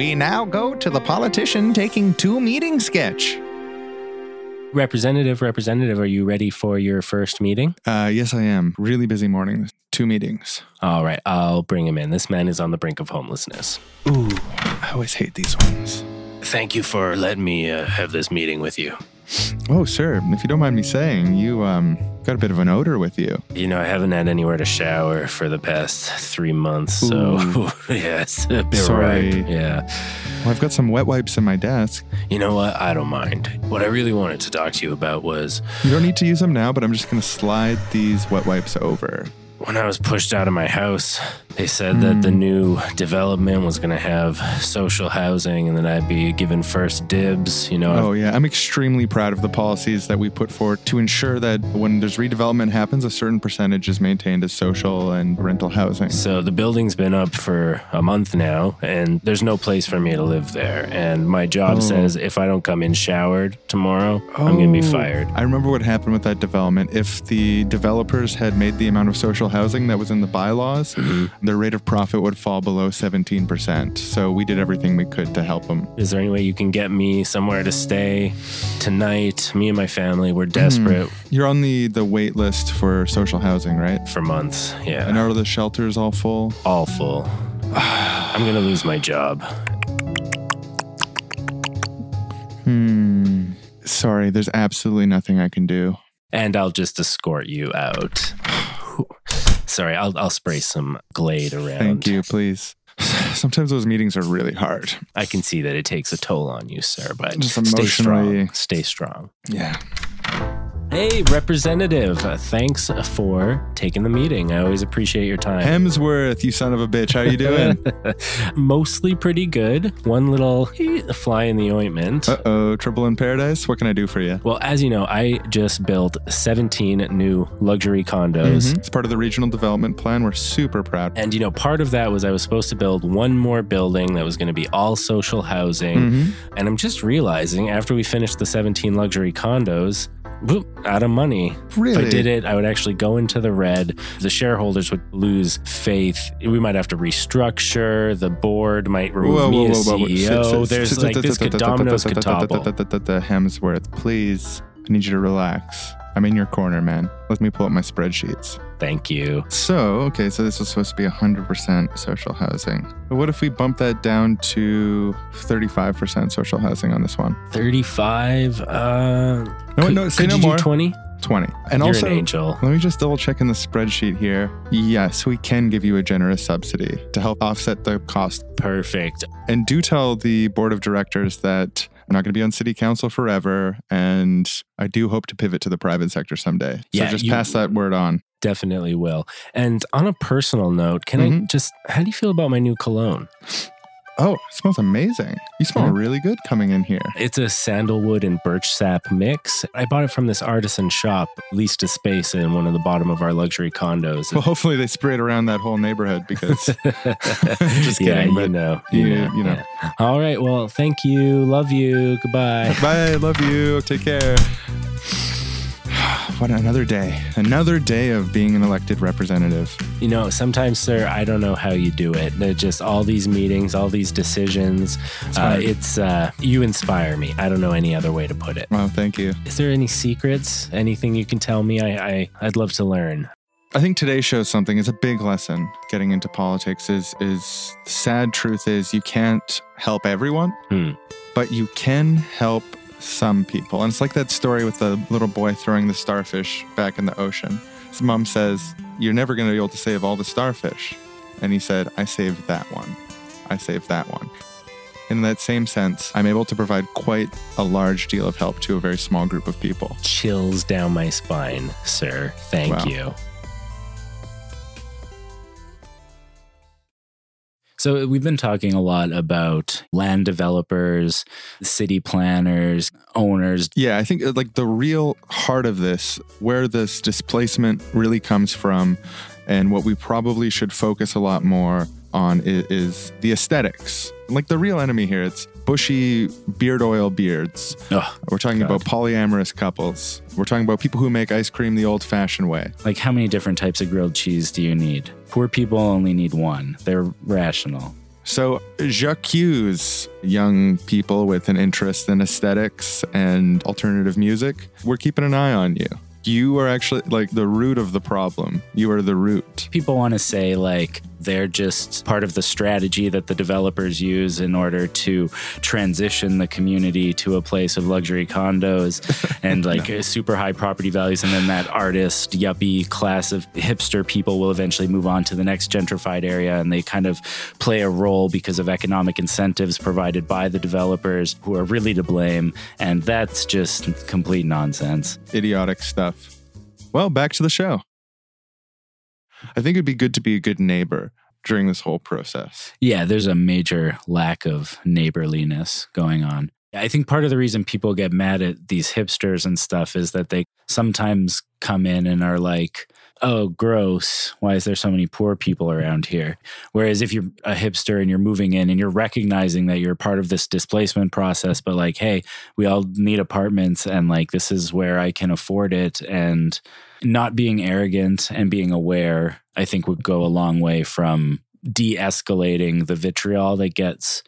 We now go to the politician taking two meetings sketch.
Representative, representative, are you ready for your first meeting?
Uh, yes, I am. Really busy morning. Two meetings.
All right, I'll bring him in. This man is on the brink of homelessness.
Ooh, I always hate these ones.
Thank you for letting me uh, have this meeting with you.
Oh, sir, if you don't mind me saying, you um got a bit of an odor with you.
You know, I haven't had anywhere to shower for the past three months, so <laughs> yeah, it's a bit
Sorry.
ripe. Yeah.
Well, I've got some wet wipes in my desk.
You know what? I don't mind. What I really wanted to talk to you about was
You don't need to use them now, but I'm just going to slide these wet wipes over.
when I was pushed out of my house, they said that the hmm. new development was going to have social housing and that I'd be given first dibs. You know,
Oh, yeah. I'm extremely proud of the policies that we put forward to ensure that when there's redevelopment happens, a certain percentage is maintained as social and rental housing.
So the building's been up for a month now, and there's no place for me to live there. And my job
Oh.
says if I don't come in showered tomorrow, I'm going to be
Oh.
fired.
I remember what happened with that development. If the developers had made the amount of social housing that was in the bylaws, mm-hmm. Their rate of profit would fall below 17%. So we did everything we could to help them.
Is there any way you can get me somewhere to stay tonight? Me and my family, we're desperate
You're on the, the wait list for social housing, right?
for months. Yeah.
And are the shelters all full?
all full. <sighs> I'm gonna lose my job.
Hmm. Sorry, there's absolutely nothing I can do.
And I'll just escort you out. Sorry, I'll I'll spray some Glade around.
Thank you, please. <sighs> Sometimes those meetings are really hard.
I can see that it takes a toll on you, sir, but
Just
stay
emotionally-
strong. Stay strong.
Yeah.
Hey, representative. uh, thanks for taking the meeting. I always appreciate your time.
Hemsworth, you son of a bitch. How you doing? <laughs>
Mostly pretty good. One little eh, fly in the ointment.
uh oh, trouble in paradise? What can I do for you?
well, as you know, I just built 17 new luxury condos.
Mhm. It's part of the regional development plan. We're super proud.
And you know, part of that was I was supposed to build one more building that was going to be all social housing.
Mhm.
And I'm just realizing after we finished the 17 luxury condos, out of money.
Really?
If I did it, I would actually go into the red. The shareholders would lose faith. We might have to restructure. The board might remove me as CEO. There's like this could dominoes could topple.
Hemsworth, please. I need you to relax. I'm in your corner, man. Let me pull up my spreadsheets.
Thank you.
So, okay, so this was supposed to be 100% social housing. But what if we bump that down to 35% social housing on this one?
35. Uh,
No,
could,
no, say no more.
20?
20. And
You're
also,
an angel.
let me just double check in the spreadsheet here. Yes, we can give you a generous subsidy to help offset the cost.
Perfect.
And do tell the board of directors that I'm not going to be on city council forever. And I do hope to pivot to the private sector someday. So
Yeah,
just
you-
pass that word on.
Definitely will. And on a personal note, can I
Mhm.
just, how do you feel about my new cologne?
Oh, it smells amazing. You smell
Yeah.
really good coming in here.
It's a sandalwood and birch sap mix. I bought it from this artisan shop, leased a space in one of the bottom of our luxury condos.
Well, hopefully they spray it around that whole neighborhood because <laughs> Just
yeah,
kidding,
you
but
know,
you-
you, know,
you know.
yeah. All right. Well, thank you. Love you. Goodbye.
Bye. Love you. Take care. What another day. Another day of being an elected representative.
You know, sometimes, sir, I don't know how you do it. They're just all these meetings, all these decisions. Uh, it's uh, you inspire me. I don't know any other way to put it.
Well, thank you.
Is there any secrets? Anything you can tell me? I, I I'd love to learn.
I think today shows something. It's a big lesson. Getting into politics is is the sad truth is you can't help everyone,
Hmm.
but you can help some people. And it's like that story with the little boy throwing the starfish back in the ocean. His mom says, "You're never going to be able to save all the starfish," and he said, "I saved that one. I saved that one." In that same sense, I'm able to provide quite a large deal of help to a very small group of people.
Chills down my spine, sir. Thank
Wow.
you.
So we've been talking a lot about land developers, city planners, owners.
Yeah, I think uh, like the real heart of this, where this displacement really comes from, and what we probably should focus a lot more on is, is the aesthetics. Like the real enemy here, it's bushy beard oil beards.
Oh,
We're talking
God.
about polyamorous couples. We're talking about people who make ice cream the old fashioned way.
like how many different types of grilled cheese do you need? Poor people only need one. They're rational.
So, Jacques, young people with an interest in aesthetics and alternative music, we're keeping an eye on you. You are actually like the root of the problem. You are the root.
People want to say like they're just part of the strategy that the developers use in order to transition the community to a place of luxury condos <laughs> and like super high property values. And then that artist, yuppie class of hipster people will eventually move on to the next gentrified area and they kind of play a role because of economic incentives provided by the developers who are really to blame. And that's just complete nonsense.
Idiotic stuff. Well, back to the show. I think it'd be good to be a good neighbor during this whole process.
Yeah, there's a major lack of neighborliness going on. I think part of the reason people get mad at these hipsters and stuff is that they sometimes come in and are like,
oh, gross. Why is there so many poor people around here? Whereas if you're a hipster and you're moving in and you're recognizing that you're part of this displacement process, but like, hey, we all need apartments and like this is where I can afford it. And not being arrogant and being aware, I think would go a long way from de escalating the vitriol that gets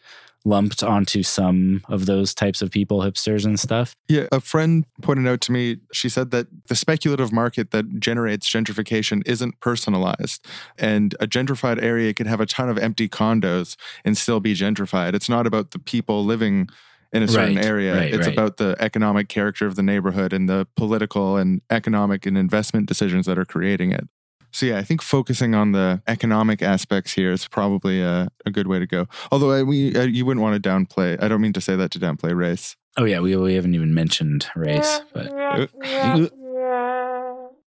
lumped onto some of those types of people, hipsters and stuff.
Yeah, a friend pointed out to me, she said that the speculative market that generates gentrification isn't personalized. And a gentrified area can have a ton of empty condos and still be gentrified. It's not about the people living in a certain
Right,
area.
right,
it's
right.
about the economic character of the neighborhood and the political and economic and investment decisions that are creating it. So yeah, I think focusing on the economic aspects here is probably a, a good way to go. Although I, we, uh, you wouldn't want to downplay. I don't mean to say that to downplay race.
Oh, yeah, we, we haven't even mentioned race, but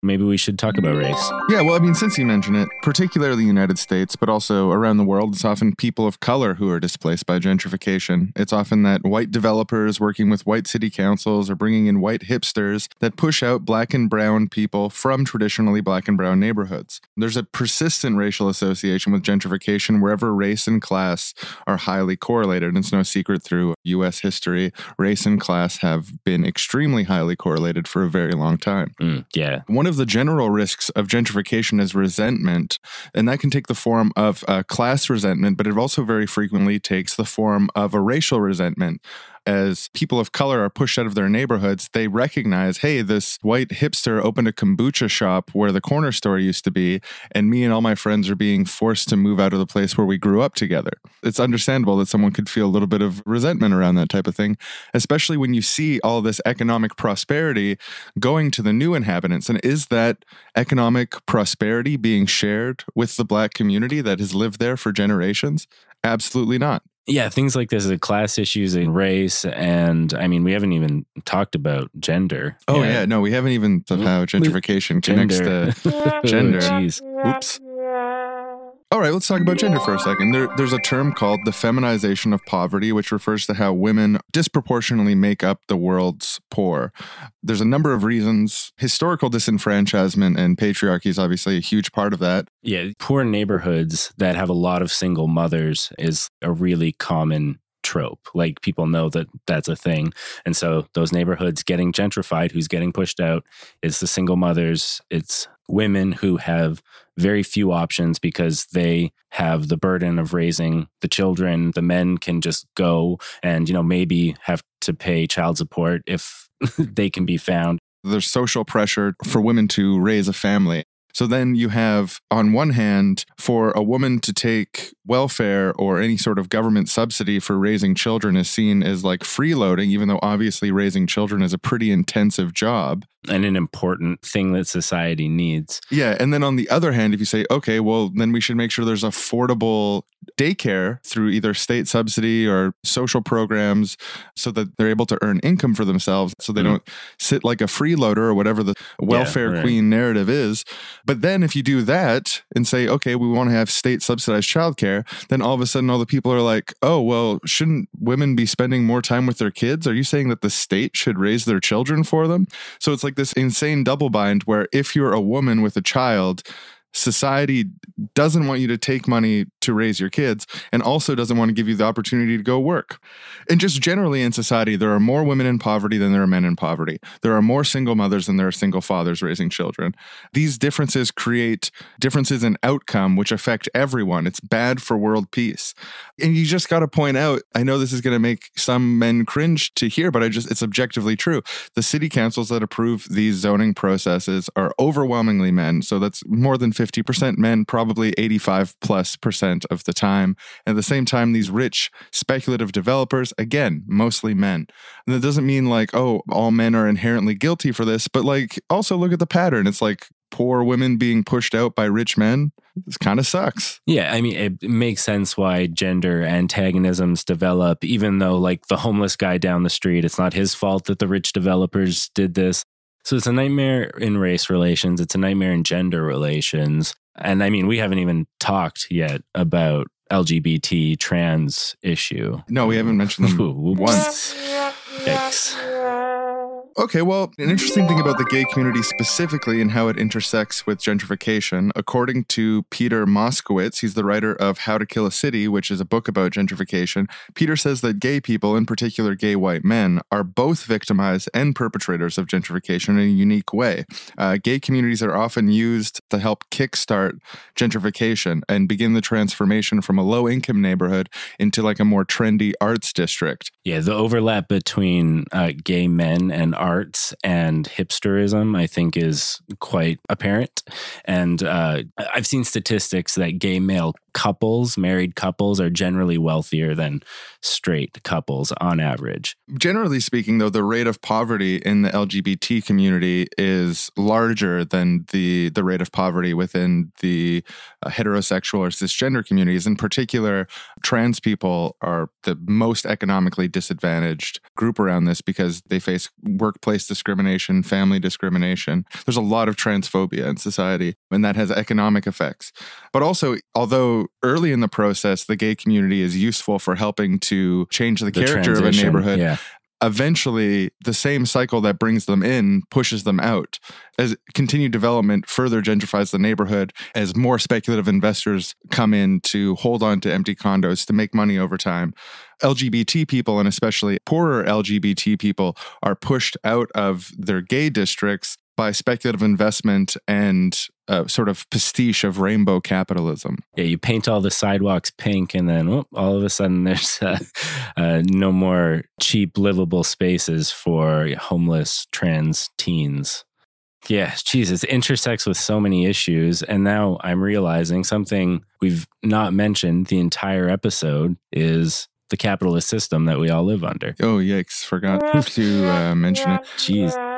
maybe we should talk about race.
Yeah, well, I mean, since you mention it, particularly the United States, but also around the world, it's often people of color who are displaced by gentrification. It's often that white developers working with white city councils are bringing in white hipsters that push out black and brown people from traditionally black and brown neighborhoods. There's a persistent racial association with gentrification wherever race and class are highly correlated. And it's no secret through U.S. history, race and class have been extremely highly correlated for a very long time.
Mm, yeah.
One of the general risks of gentrification is resentment, and that can take the form of uh, class resentment, but it also very frequently takes the form of a racial resentment. As people of color are pushed out of their neighborhoods, they recognize, hey, this white hipster opened a kombucha shop where the corner store used to be, and me and all my friends are being forced to move out of the place where we grew up together. It's understandable that someone could feel a little bit of resentment around that type of thing, especially when you see all this economic prosperity going to the new inhabitants. And is that economic prosperity being shared with the black community that has lived there for generations? Absolutely not.
Yeah, things like this, the class issues and race. And I mean, we haven't even talked about gender.
Oh, yeah. No, we haven't even mm-hmm. of how gentrification connects
Gender.
to <laughs> gender.
Oh, jeez.
Oops. All right, let's talk about gender for a second. There, there's a term called the feminization of poverty, which refers to how women disproportionately make up the world's poor. There's a number of reasons. Historical disenfranchisement and patriarchy is obviously a huge part of that.
Yeah, poor neighborhoods that have a lot of single mothers is a really common trope. Like people know that that's a thing. And so those neighborhoods getting gentrified, who's getting pushed out, it's the single mothers, it's women who have very few options because they have the burden of raising the children. The men can just go and, you know, maybe have to pay child support if <laughs> they can be found.
There's social pressure for women to raise a family. So then you have, on one hand, for a woman to take welfare or any sort of government subsidy for raising children is seen as like freeloading, even though obviously raising children is a pretty intensive job.
And an important thing that society needs.
Yeah. And then on the other hand, if you say, okay, well, then we should make sure there's affordable daycare through either state subsidy or social programs so that they're able to earn income for themselves so they
Mhm.
don't sit like a freeloader or whatever the welfare
right.
queen narrative is. But then if you do that and say, okay, we want to have state subsidized childcare, then all of a sudden all the people are like, oh, well, shouldn't women be spending more time with their kids? Are you saying that the state should raise their children for them? So it's like this insane double bind where if you're a woman with a child, society doesn't want you to take money to raise your kids and also doesn't want to give you the opportunity to go work. And just generally in society, there are more women in poverty than there are men in poverty. There are more single mothers than there are single fathers raising children. These differences create differences in outcome, which affect everyone. It's bad for world peace. And you just got to point out, I know this is going to make some men cringe to hear, but I just, it's objectively true. The city councils that approve these zoning processes are overwhelmingly men. So that's more than 50% men, probably 85 plus percent of the time. At the same time, these rich speculative developers, again, mostly men. And that doesn't mean like, oh, all men are inherently guilty for this, but like also look at the pattern. It's like poor women being pushed out by rich men. This kind of sucks.
Yeah, I mean, it makes sense why gender antagonisms develop, even though, like, the homeless guy down the street, it's not his fault that the rich developers did this. So it's a nightmare in race relations, it's a nightmare in gender relations. And I mean, we haven't even talked yet about LGBT trans issue.
No, we haven't mentioned them <laughs> once.
Yikes.
Okay, well, an interesting thing about the gay community specifically and how it intersects with gentrification, according to Peter Moskowitz, he's the writer of How to Kill a City, which is a book about gentrification. Peter says that gay people, in particular gay white men, are both victimized and perpetrators of gentrification in a unique way. Uh, gay communities are often used to help kickstart gentrification and begin the transformation from a low income neighborhood into like a more trendy arts district.
Yeah, the overlap between uh, gay men and arts and hipsterism, I think, is quite apparent. And uh, I've seen statistics that gay male couples, married couples, are generally wealthier than straight couples on average.
Generally speaking, though, the rate of poverty in the LGBT community is larger than the the rate of poverty within the uh, heterosexual or cisgender communities. In particular, trans people are the most economically disadvantaged group around this because they face workplace discrimination, family discrimination. There's a lot of transphobia in society, and that has economic effects. But also, although early in the process, the gay community is useful for helping to change the,
The
character of a neighborhood.
Yeah.
Eventually, the same cycle that brings them in pushes them out. As continued development further gentrifies the neighborhood, as more speculative investors come in to hold on to empty condos to make money over time. LGBT people, and especially poorer LGBT people, are pushed out of their gay districts by speculative investment and uh, sort of pastiche of rainbow capitalism.
Yeah, you paint all the sidewalks pink, and then whoop, all of a sudden there's uh, uh, no more cheap, livable spaces for homeless trans teens. Yeah, Jesus, intersects with so many issues. And now I'm realizing something we've not mentioned the entire episode is the capitalist system that we all live under.
Oh, yikes, forgot to uh, mention it.
Jeez.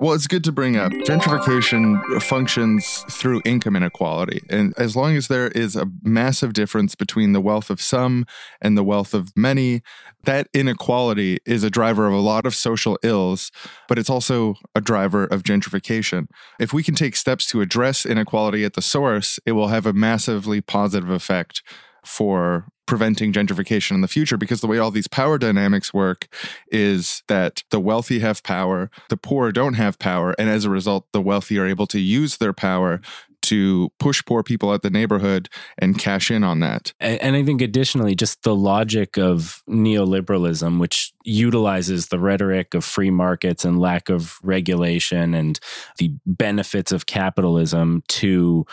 Well, it's good to bring up. Gentrification functions through income inequality. And as long as there is a massive difference between the wealth of some and the wealth of many, that inequality is a driver of a lot of social ills, but it's also a driver of gentrification. If we can take steps to address inequality at the source, it will have a massively positive effect for preventing gentrification in the future because the way all these power dynamics work is that the wealthy have power, the poor don't have power, and as a result, the wealthy are able to use their power to push poor people out of the neighborhood and cash in on that.
And I think additionally, just the logic of neoliberalism, which utilizes the rhetoric of free markets and lack of regulation and the benefits of capitalism to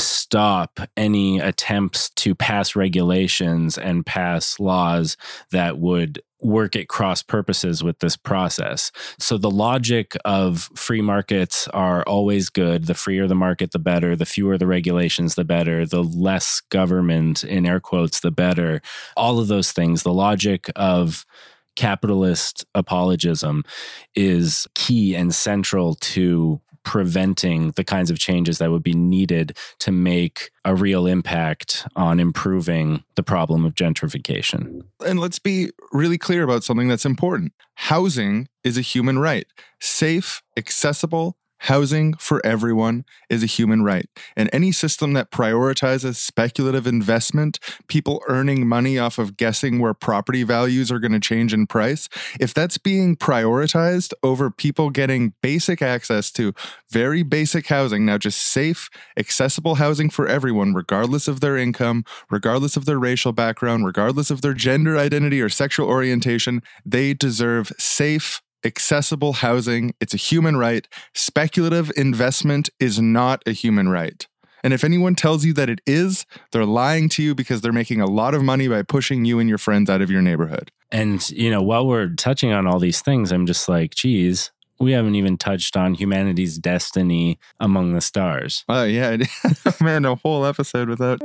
stop any attempts to pass regulations and pass laws that would work at cross purposes with this process. So the logic of free markets are always good. The freer the market, the better. The fewer the regulations, the better. The less government, in air quotes, the better. All of those things. The logic of capitalist apologism is key and central to preventing the kinds of changes that would be needed to make a real impact on improving the problem of gentrification.
And let's be really clear about something that's important. Housing is a human right. Safe, accessible, Housing for everyone is a human right. And any system that prioritizes speculative investment, people earning money off of guessing where property values are going to change in price, if that's being prioritized over people getting basic access to very basic housing, now just safe, accessible housing for everyone, regardless of their income, regardless of their racial background, regardless of their gender identity or sexual orientation, they deserve safe, accessible housing. It's a human right. Speculative investment is not a human right. And if anyone tells you that it is, they're lying to you because they're making a lot of money by pushing you and your friends out of your neighborhood.
And, you know, while we're touching on all these things, I'm just like, geez, we haven't even touched on humanity's destiny among the stars.
Oh, yeah. <laughs> Man, a whole episode without.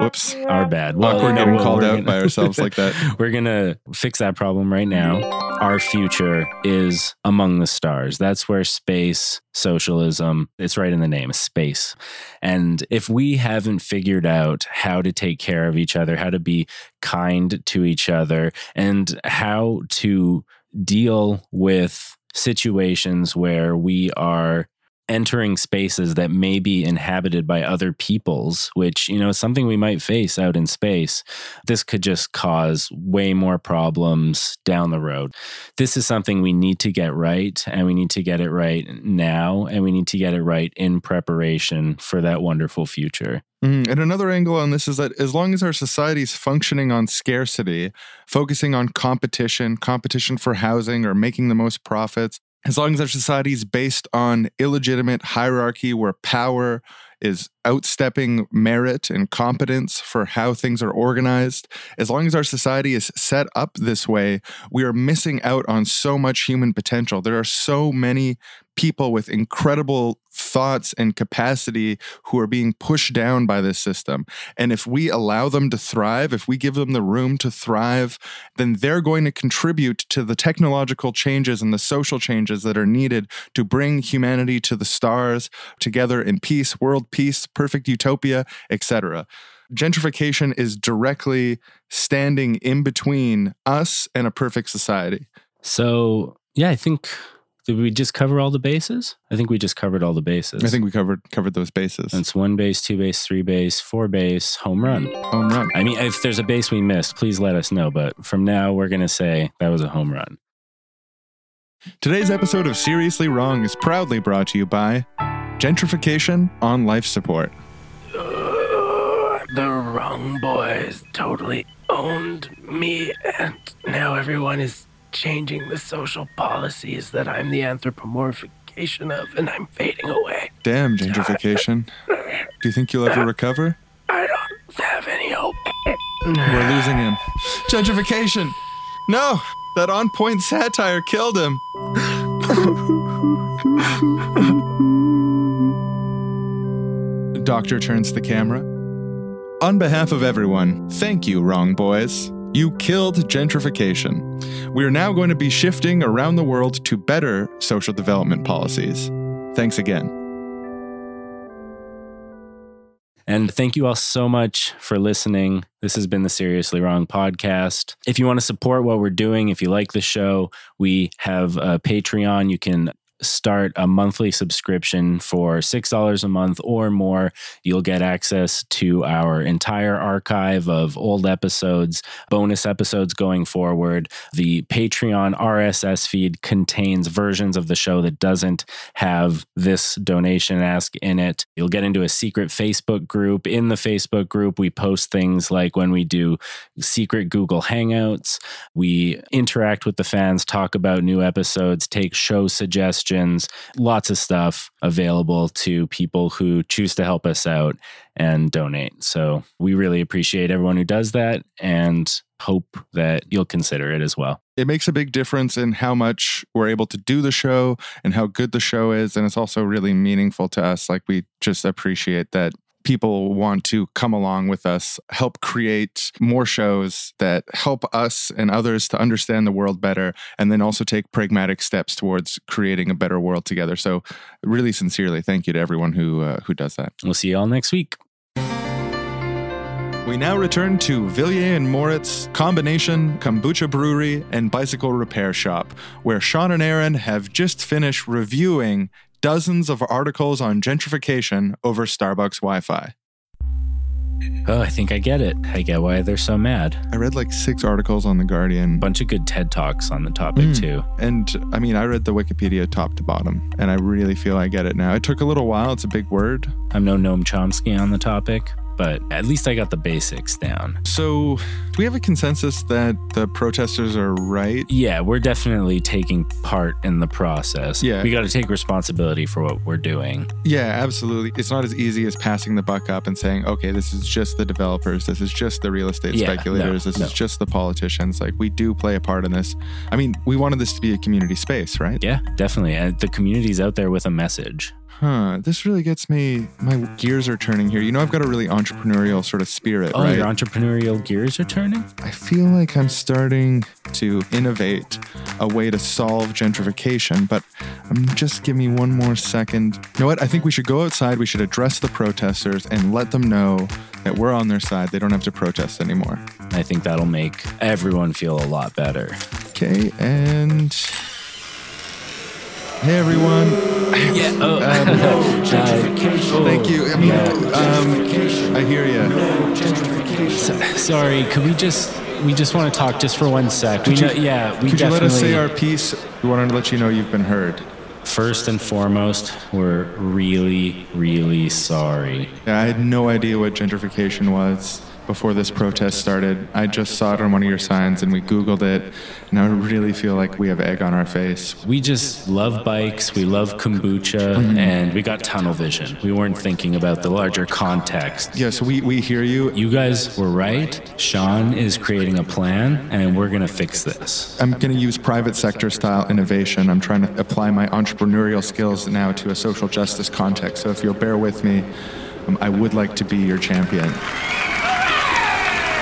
Whoops.
Our bad.
Well, we're getting
what,
called
we're
out
gonna-
by ourselves like that. <laughs>
We're going to fix that problem right now. Our future is among the stars. That's where space, socialism, it's right in the name, space. And if we haven't figured out how to take care of each other, how to be kind to each other, and how to deal with situations where we are entering spaces that may be inhabited by other peoples, which, you know, is something we might face out in space. This could just cause way more problems down the road. This is something we need to get right, and we need to get it right now, and we need to get it right in preparation for that wonderful future.
Mm, And another angle on this is that as long as our society is functioning on scarcity, focusing on competition, competition for housing or making the most profits, as long as our society is based on illegitimate hierarchy where power is outstepping merit and competence for how things are organized, as long as our society is set up this way, we are missing out on so much human potential. There are so many people with incredible thoughts and capacity who are being pushed down by this system. And if we allow them to thrive, if we give them the room to thrive, then they're going to contribute to the technological changes and the social changes that are needed to bring humanity to the stars together in peace, world peace, perfect utopia, etc. Gentrification is directly standing in between us and a perfect society.
So, yeah, I think did we just cover all the bases? I think we just covered all the bases.
I think we covered covered those bases.
it's one base, two base, three base, four base, home run.
home run.
I mean, if there's a base we missed, please let us know. But from now, we're going to say that was a home run.
Today's episode of Seriously Wrong is proudly brought to you by Gentrification on Life Support.
the wrong boys totally owned me, and now everyone is changing the social policies that I'm the anthropomorphication of, and I'm fading away.
Damn, gentrification. Do you think you'll ever recover?
I don't have any hope.
We're losing him. Gentrification! No! That on point satire killed him. <laughs> Doctor turns the camera. On behalf of everyone, thank you, Wrong Boys. You killed gentrification. We are now going to be shifting around the world to better social development policies. Thanks again.
And thank you all so much for listening. This has been the Seriously Wrong podcast. If you want to support what we're doing, if you like the show, we have a Patreon. You can start a monthly subscription for $6 a month or more. You'll get access to our entire archive of old episodes, bonus episodes going forward. The Patreon RSS feed contains versions of the show that doesn't have this donation ask in it. You'll get into a secret Facebook group. In the Facebook group, we post things like when we do secret Google Hangouts, we interact with the fans, talk about new episodes, take show suggestions, lots of stuff available to people who choose to help us out and donate. So we really appreciate everyone who does that and hope that you'll consider it as well.
it makes a big difference in how much we're able to do the show and how good the show is. And it's also really meaningful to us. Like, we just appreciate that people want to come along with us, help create more shows that help us and others to understand the world better, and then also take pragmatic steps towards creating a better world together. So, really sincerely, thank you to everyone who uh, who does that.
We'll see you all next week.
We now return to Villiers and Moritz Combination Kombucha Brewery and Bicycle Repair Shop, where Sean and Aaron have just finished reviewing dozens of articles on gentrification over Starbucks Wi Fi.
Oh, I think I get it. I get why they're so mad.
I read like six articles on The Guardian.
A bunch of good TED Talks on the topic,
Mm.
too.
And I mean, I read the Wikipedia top to bottom, and I really feel I get it now. It took a little while, it's a big word.
I'm no Noam Chomsky on the topic, but at least I got the basics down.
So, do we have a consensus that the protesters are right?
Yeah, we're definitely taking part in the process.
Yeah.
We got to take responsibility for what we're doing.
Yeah, absolutely. It's not as easy as passing the buck up and saying, okay, this is just the developers, this is just the real estate
Yeah,
speculators,
no,
this
no.
is just the politicians. Like, we do play a part in this. I mean, we wanted this to be a community space, right?
Yeah, definitely. And the community's out there with a message.
Huh. This really gets me, my gears are turning here. You know, I've got a really entrepreneurial sort of spirit,
Oh,
right?
your entrepreneurial gears are turning?
I feel like I'm starting to innovate a way to solve gentrification, but um, just give me one more second. You know what? I think we should go outside. We should address the protesters and let them know that we're on their side. They don't have to protest anymore.
I think that'll make everyone feel a lot better.
Okay, and Hey everyone.
Yeah. Oh, <laughs>
No gentrification.
Thank you. I mean,
Gentrification.
um, I hear you.
No gentrification.
sorry. Could we just we just want to talk just for one sec? We
Could you-
know, yeah, we
Could you let us say
definitely-
our piece? We wanted to let you know you've been heard.
First and foremost, we're really, really sorry.
Yeah, I had no idea what gentrification was before this protest started. I just saw it on one of your signs and we Googled it, and I really feel like we have egg on our face.
We just love bikes, we love kombucha,
Mm-hmm.
and we got tunnel vision. We weren't thinking about the larger context.
Yes, we, we hear you.
You guys were right. Sean is creating a plan, and we're going to fix this.
I'm going to use private sector style innovation. I'm trying to apply my entrepreneurial skills now to a social justice context. So if you'll bear with me, um, I would like to be your champion.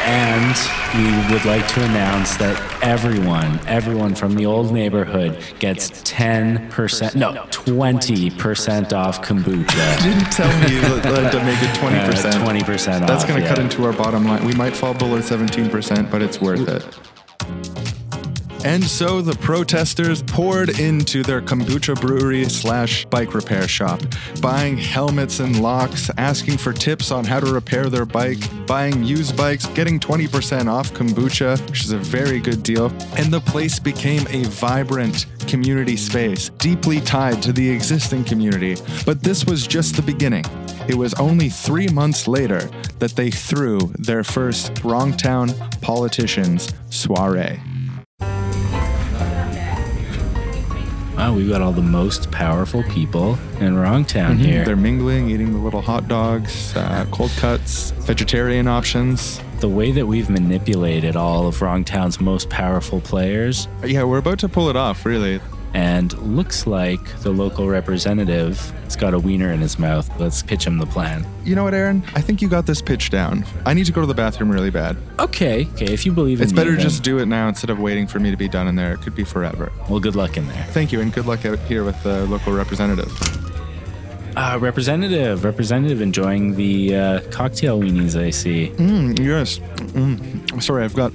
And we would like to announce that everyone, everyone from the old neighborhood gets 10%, no, 20% off kombucha. <laughs>
Didn't tell me uh, to make it 20%.
Uh, 20% off.
That's going to cut
yeah.
into our bottom line. We might fall below 17%, but it's worth it. And so the protesters poured into their kombucha brewery slash bike repair shop, buying helmets and locks, asking for tips on how to repair their bike, buying used bikes, getting 20% off kombucha, which is a very good deal. And the place became a vibrant community space, deeply tied to the existing community. But this was just the beginning. It was only three months later that they threw their first Wrongtown Politicians soiree.
Wow, we've got all the most powerful people in Wrongtown here.
They're mingling, eating the little hot dogs, uh, cold cuts, vegetarian options.
the way that we've manipulated all of Wrongtown's most powerful players,
Yeah, we're about to pull it off, really.
And looks like the local representative has got a wiener in his mouth. Let's pitch him the plan.
You know what, Aaron? I think you got this pitch down. I need to go to the bathroom really bad.
Okay, okay, if you believe in
It's
me,
better
then-
just do it now instead of waiting for me to be done in there. It could be forever.
Well, good luck in there.
Thank you, and good luck out here with the local representative.
Uh, representative, representative, enjoying the uh, cocktail weenies. I see.
Mm, yes. Mm. Sorry, I've got.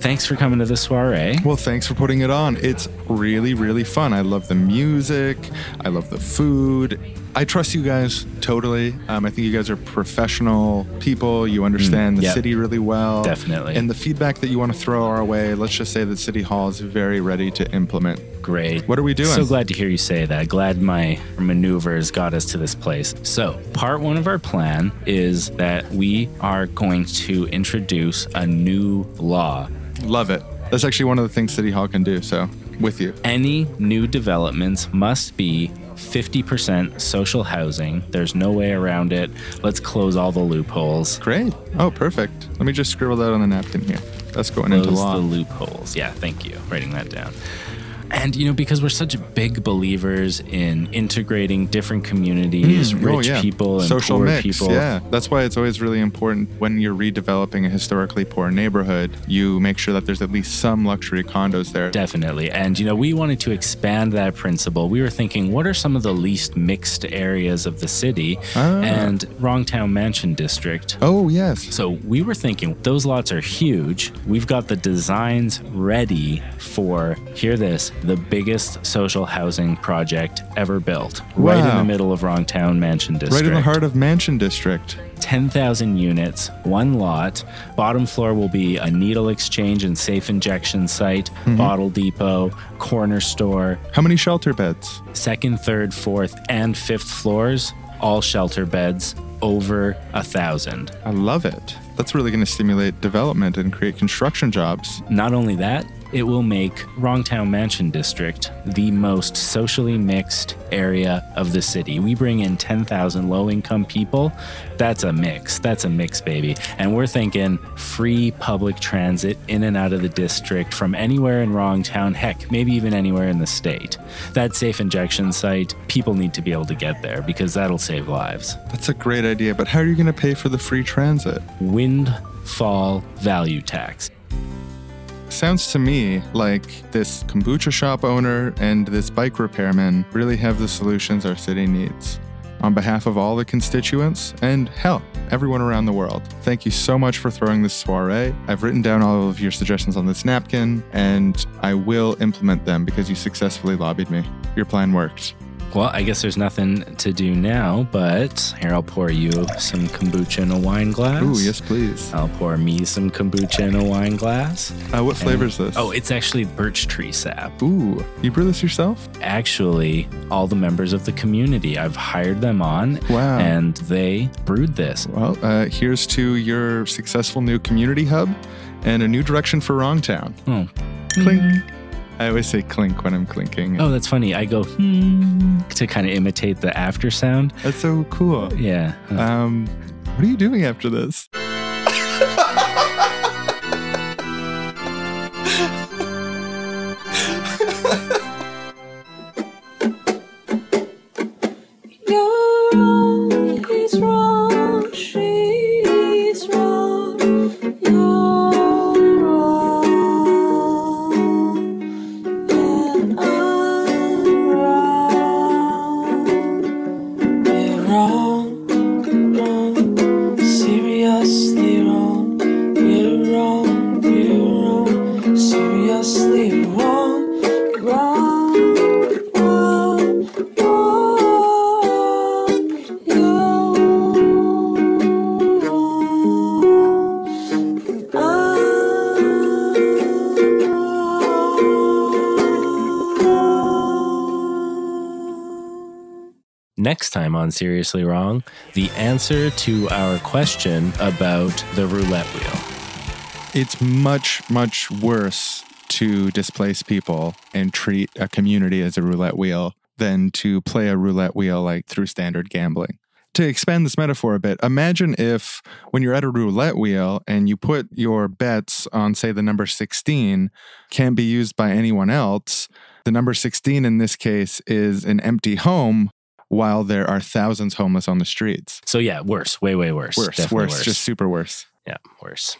Thanks for coming to the soiree.
Well, thanks for putting it on. It's really, really fun. I love the music. I love the food. I trust you guys totally. Um, I think you guys are professional people. You understand the
yep.
city really well.
Definitely.
And the feedback that you want to throw our way, let's just say that City Hall is very ready to implement.
Great.
What are we doing?
So glad to hear you say that. Glad my maneuvers got us to this place. So, part one of our plan is that we are going to introduce a new law.
Love it. That's actually one of the things City Hall can do. So, with you.
Any new developments must be 50% social housing. There's no way around it. Let's close all the loopholes.
Great. Oh, perfect. Let me just scribble that on the napkin here. That's going into law.
Close
law.
the loopholes. Yeah, thank you. Writing that down. And you know, because we're such big believers in integrating different communities,
Mm, oh,
rich
yeah.
people and
social
poor
mix.
people.
Yeah, that's why it's always really important when you're redeveloping a historically poor neighborhood. You make sure that there's at least some luxury condos there.
Definitely. And, you know, we wanted to expand that principle. We were thinking, what are some of the least mixed areas of the city?
Ah.
And Wrongtown Mansion District.
Oh yes.
So we were thinking those lots are huge. We've got the designs ready for, hear this, the biggest social housing project ever built. Right in the middle of Wrongtown Mansion District.
Right in the heart of Mansion District.
10,000 units, one lot. Bottom floor will be a needle exchange and safe injection site,
Mm-hmm.
bottle depot, corner store.
How many shelter beds?
Second, third, fourth, and fifth floors, all shelter beds, over a thousand.
I love it. That's really going to stimulate development and create construction jobs.
Not only that, it will make Wrongtown Mansion District the most socially mixed area of the city. We bring in 10,000 low income people. That's a mix. That's a mix, baby. And we're thinking free public transit in and out of the district from anywhere in Wrongtown, heck, maybe even anywhere in the state. That safe injection site, people need to be able to get there because that'll save lives.
That's a great idea, but how are you going to pay for the free transit?
Windfall value tax.
Sounds to me like this kombucha shop owner and this bike repairman really have the solutions our city needs. on behalf of all the constituents and hell, everyone around the world. Thank you so much for throwing this soiree. I've written down all of your suggestions on this napkin and I will implement them because you successfully lobbied me. Your plan worked.
Well, I guess there's nothing to do now, but here I'll pour you some kombucha in a wine glass.
Ooh, yes, please.
I'll pour me some kombucha in a wine glass.
Uh, what flavor is this?
Oh, it's actually birch tree sap.
Ooh, you brew this yourself?
Actually, all the members of the community, I've hired them on
Wow.
and they brewed this.
Well, uh, here's to your successful new community hub and a new direction for Wrongtown.
Oh,
Clink. I always say clink when I'm clinking.
oh that's funny. I go hmm, to kind of imitate the after sound.
That's so cool.
Yeah.
Um, what are you doing after this?
Seriously Wrong, the answer to our question about the roulette wheel.
It's much, much worse to displace people and treat a community as a roulette wheel than to play a roulette wheel like through standard gambling. To expand this metaphor a bit, imagine if when you're at a roulette wheel and you put your bets on, say, the number 16 can't be used by anyone else, the number 16 in this case is an empty home while there are thousands homeless on the streets.
So yeah, worse, way way worse.
Worse,
Definitely
worse, just super worse.
yeah, worse.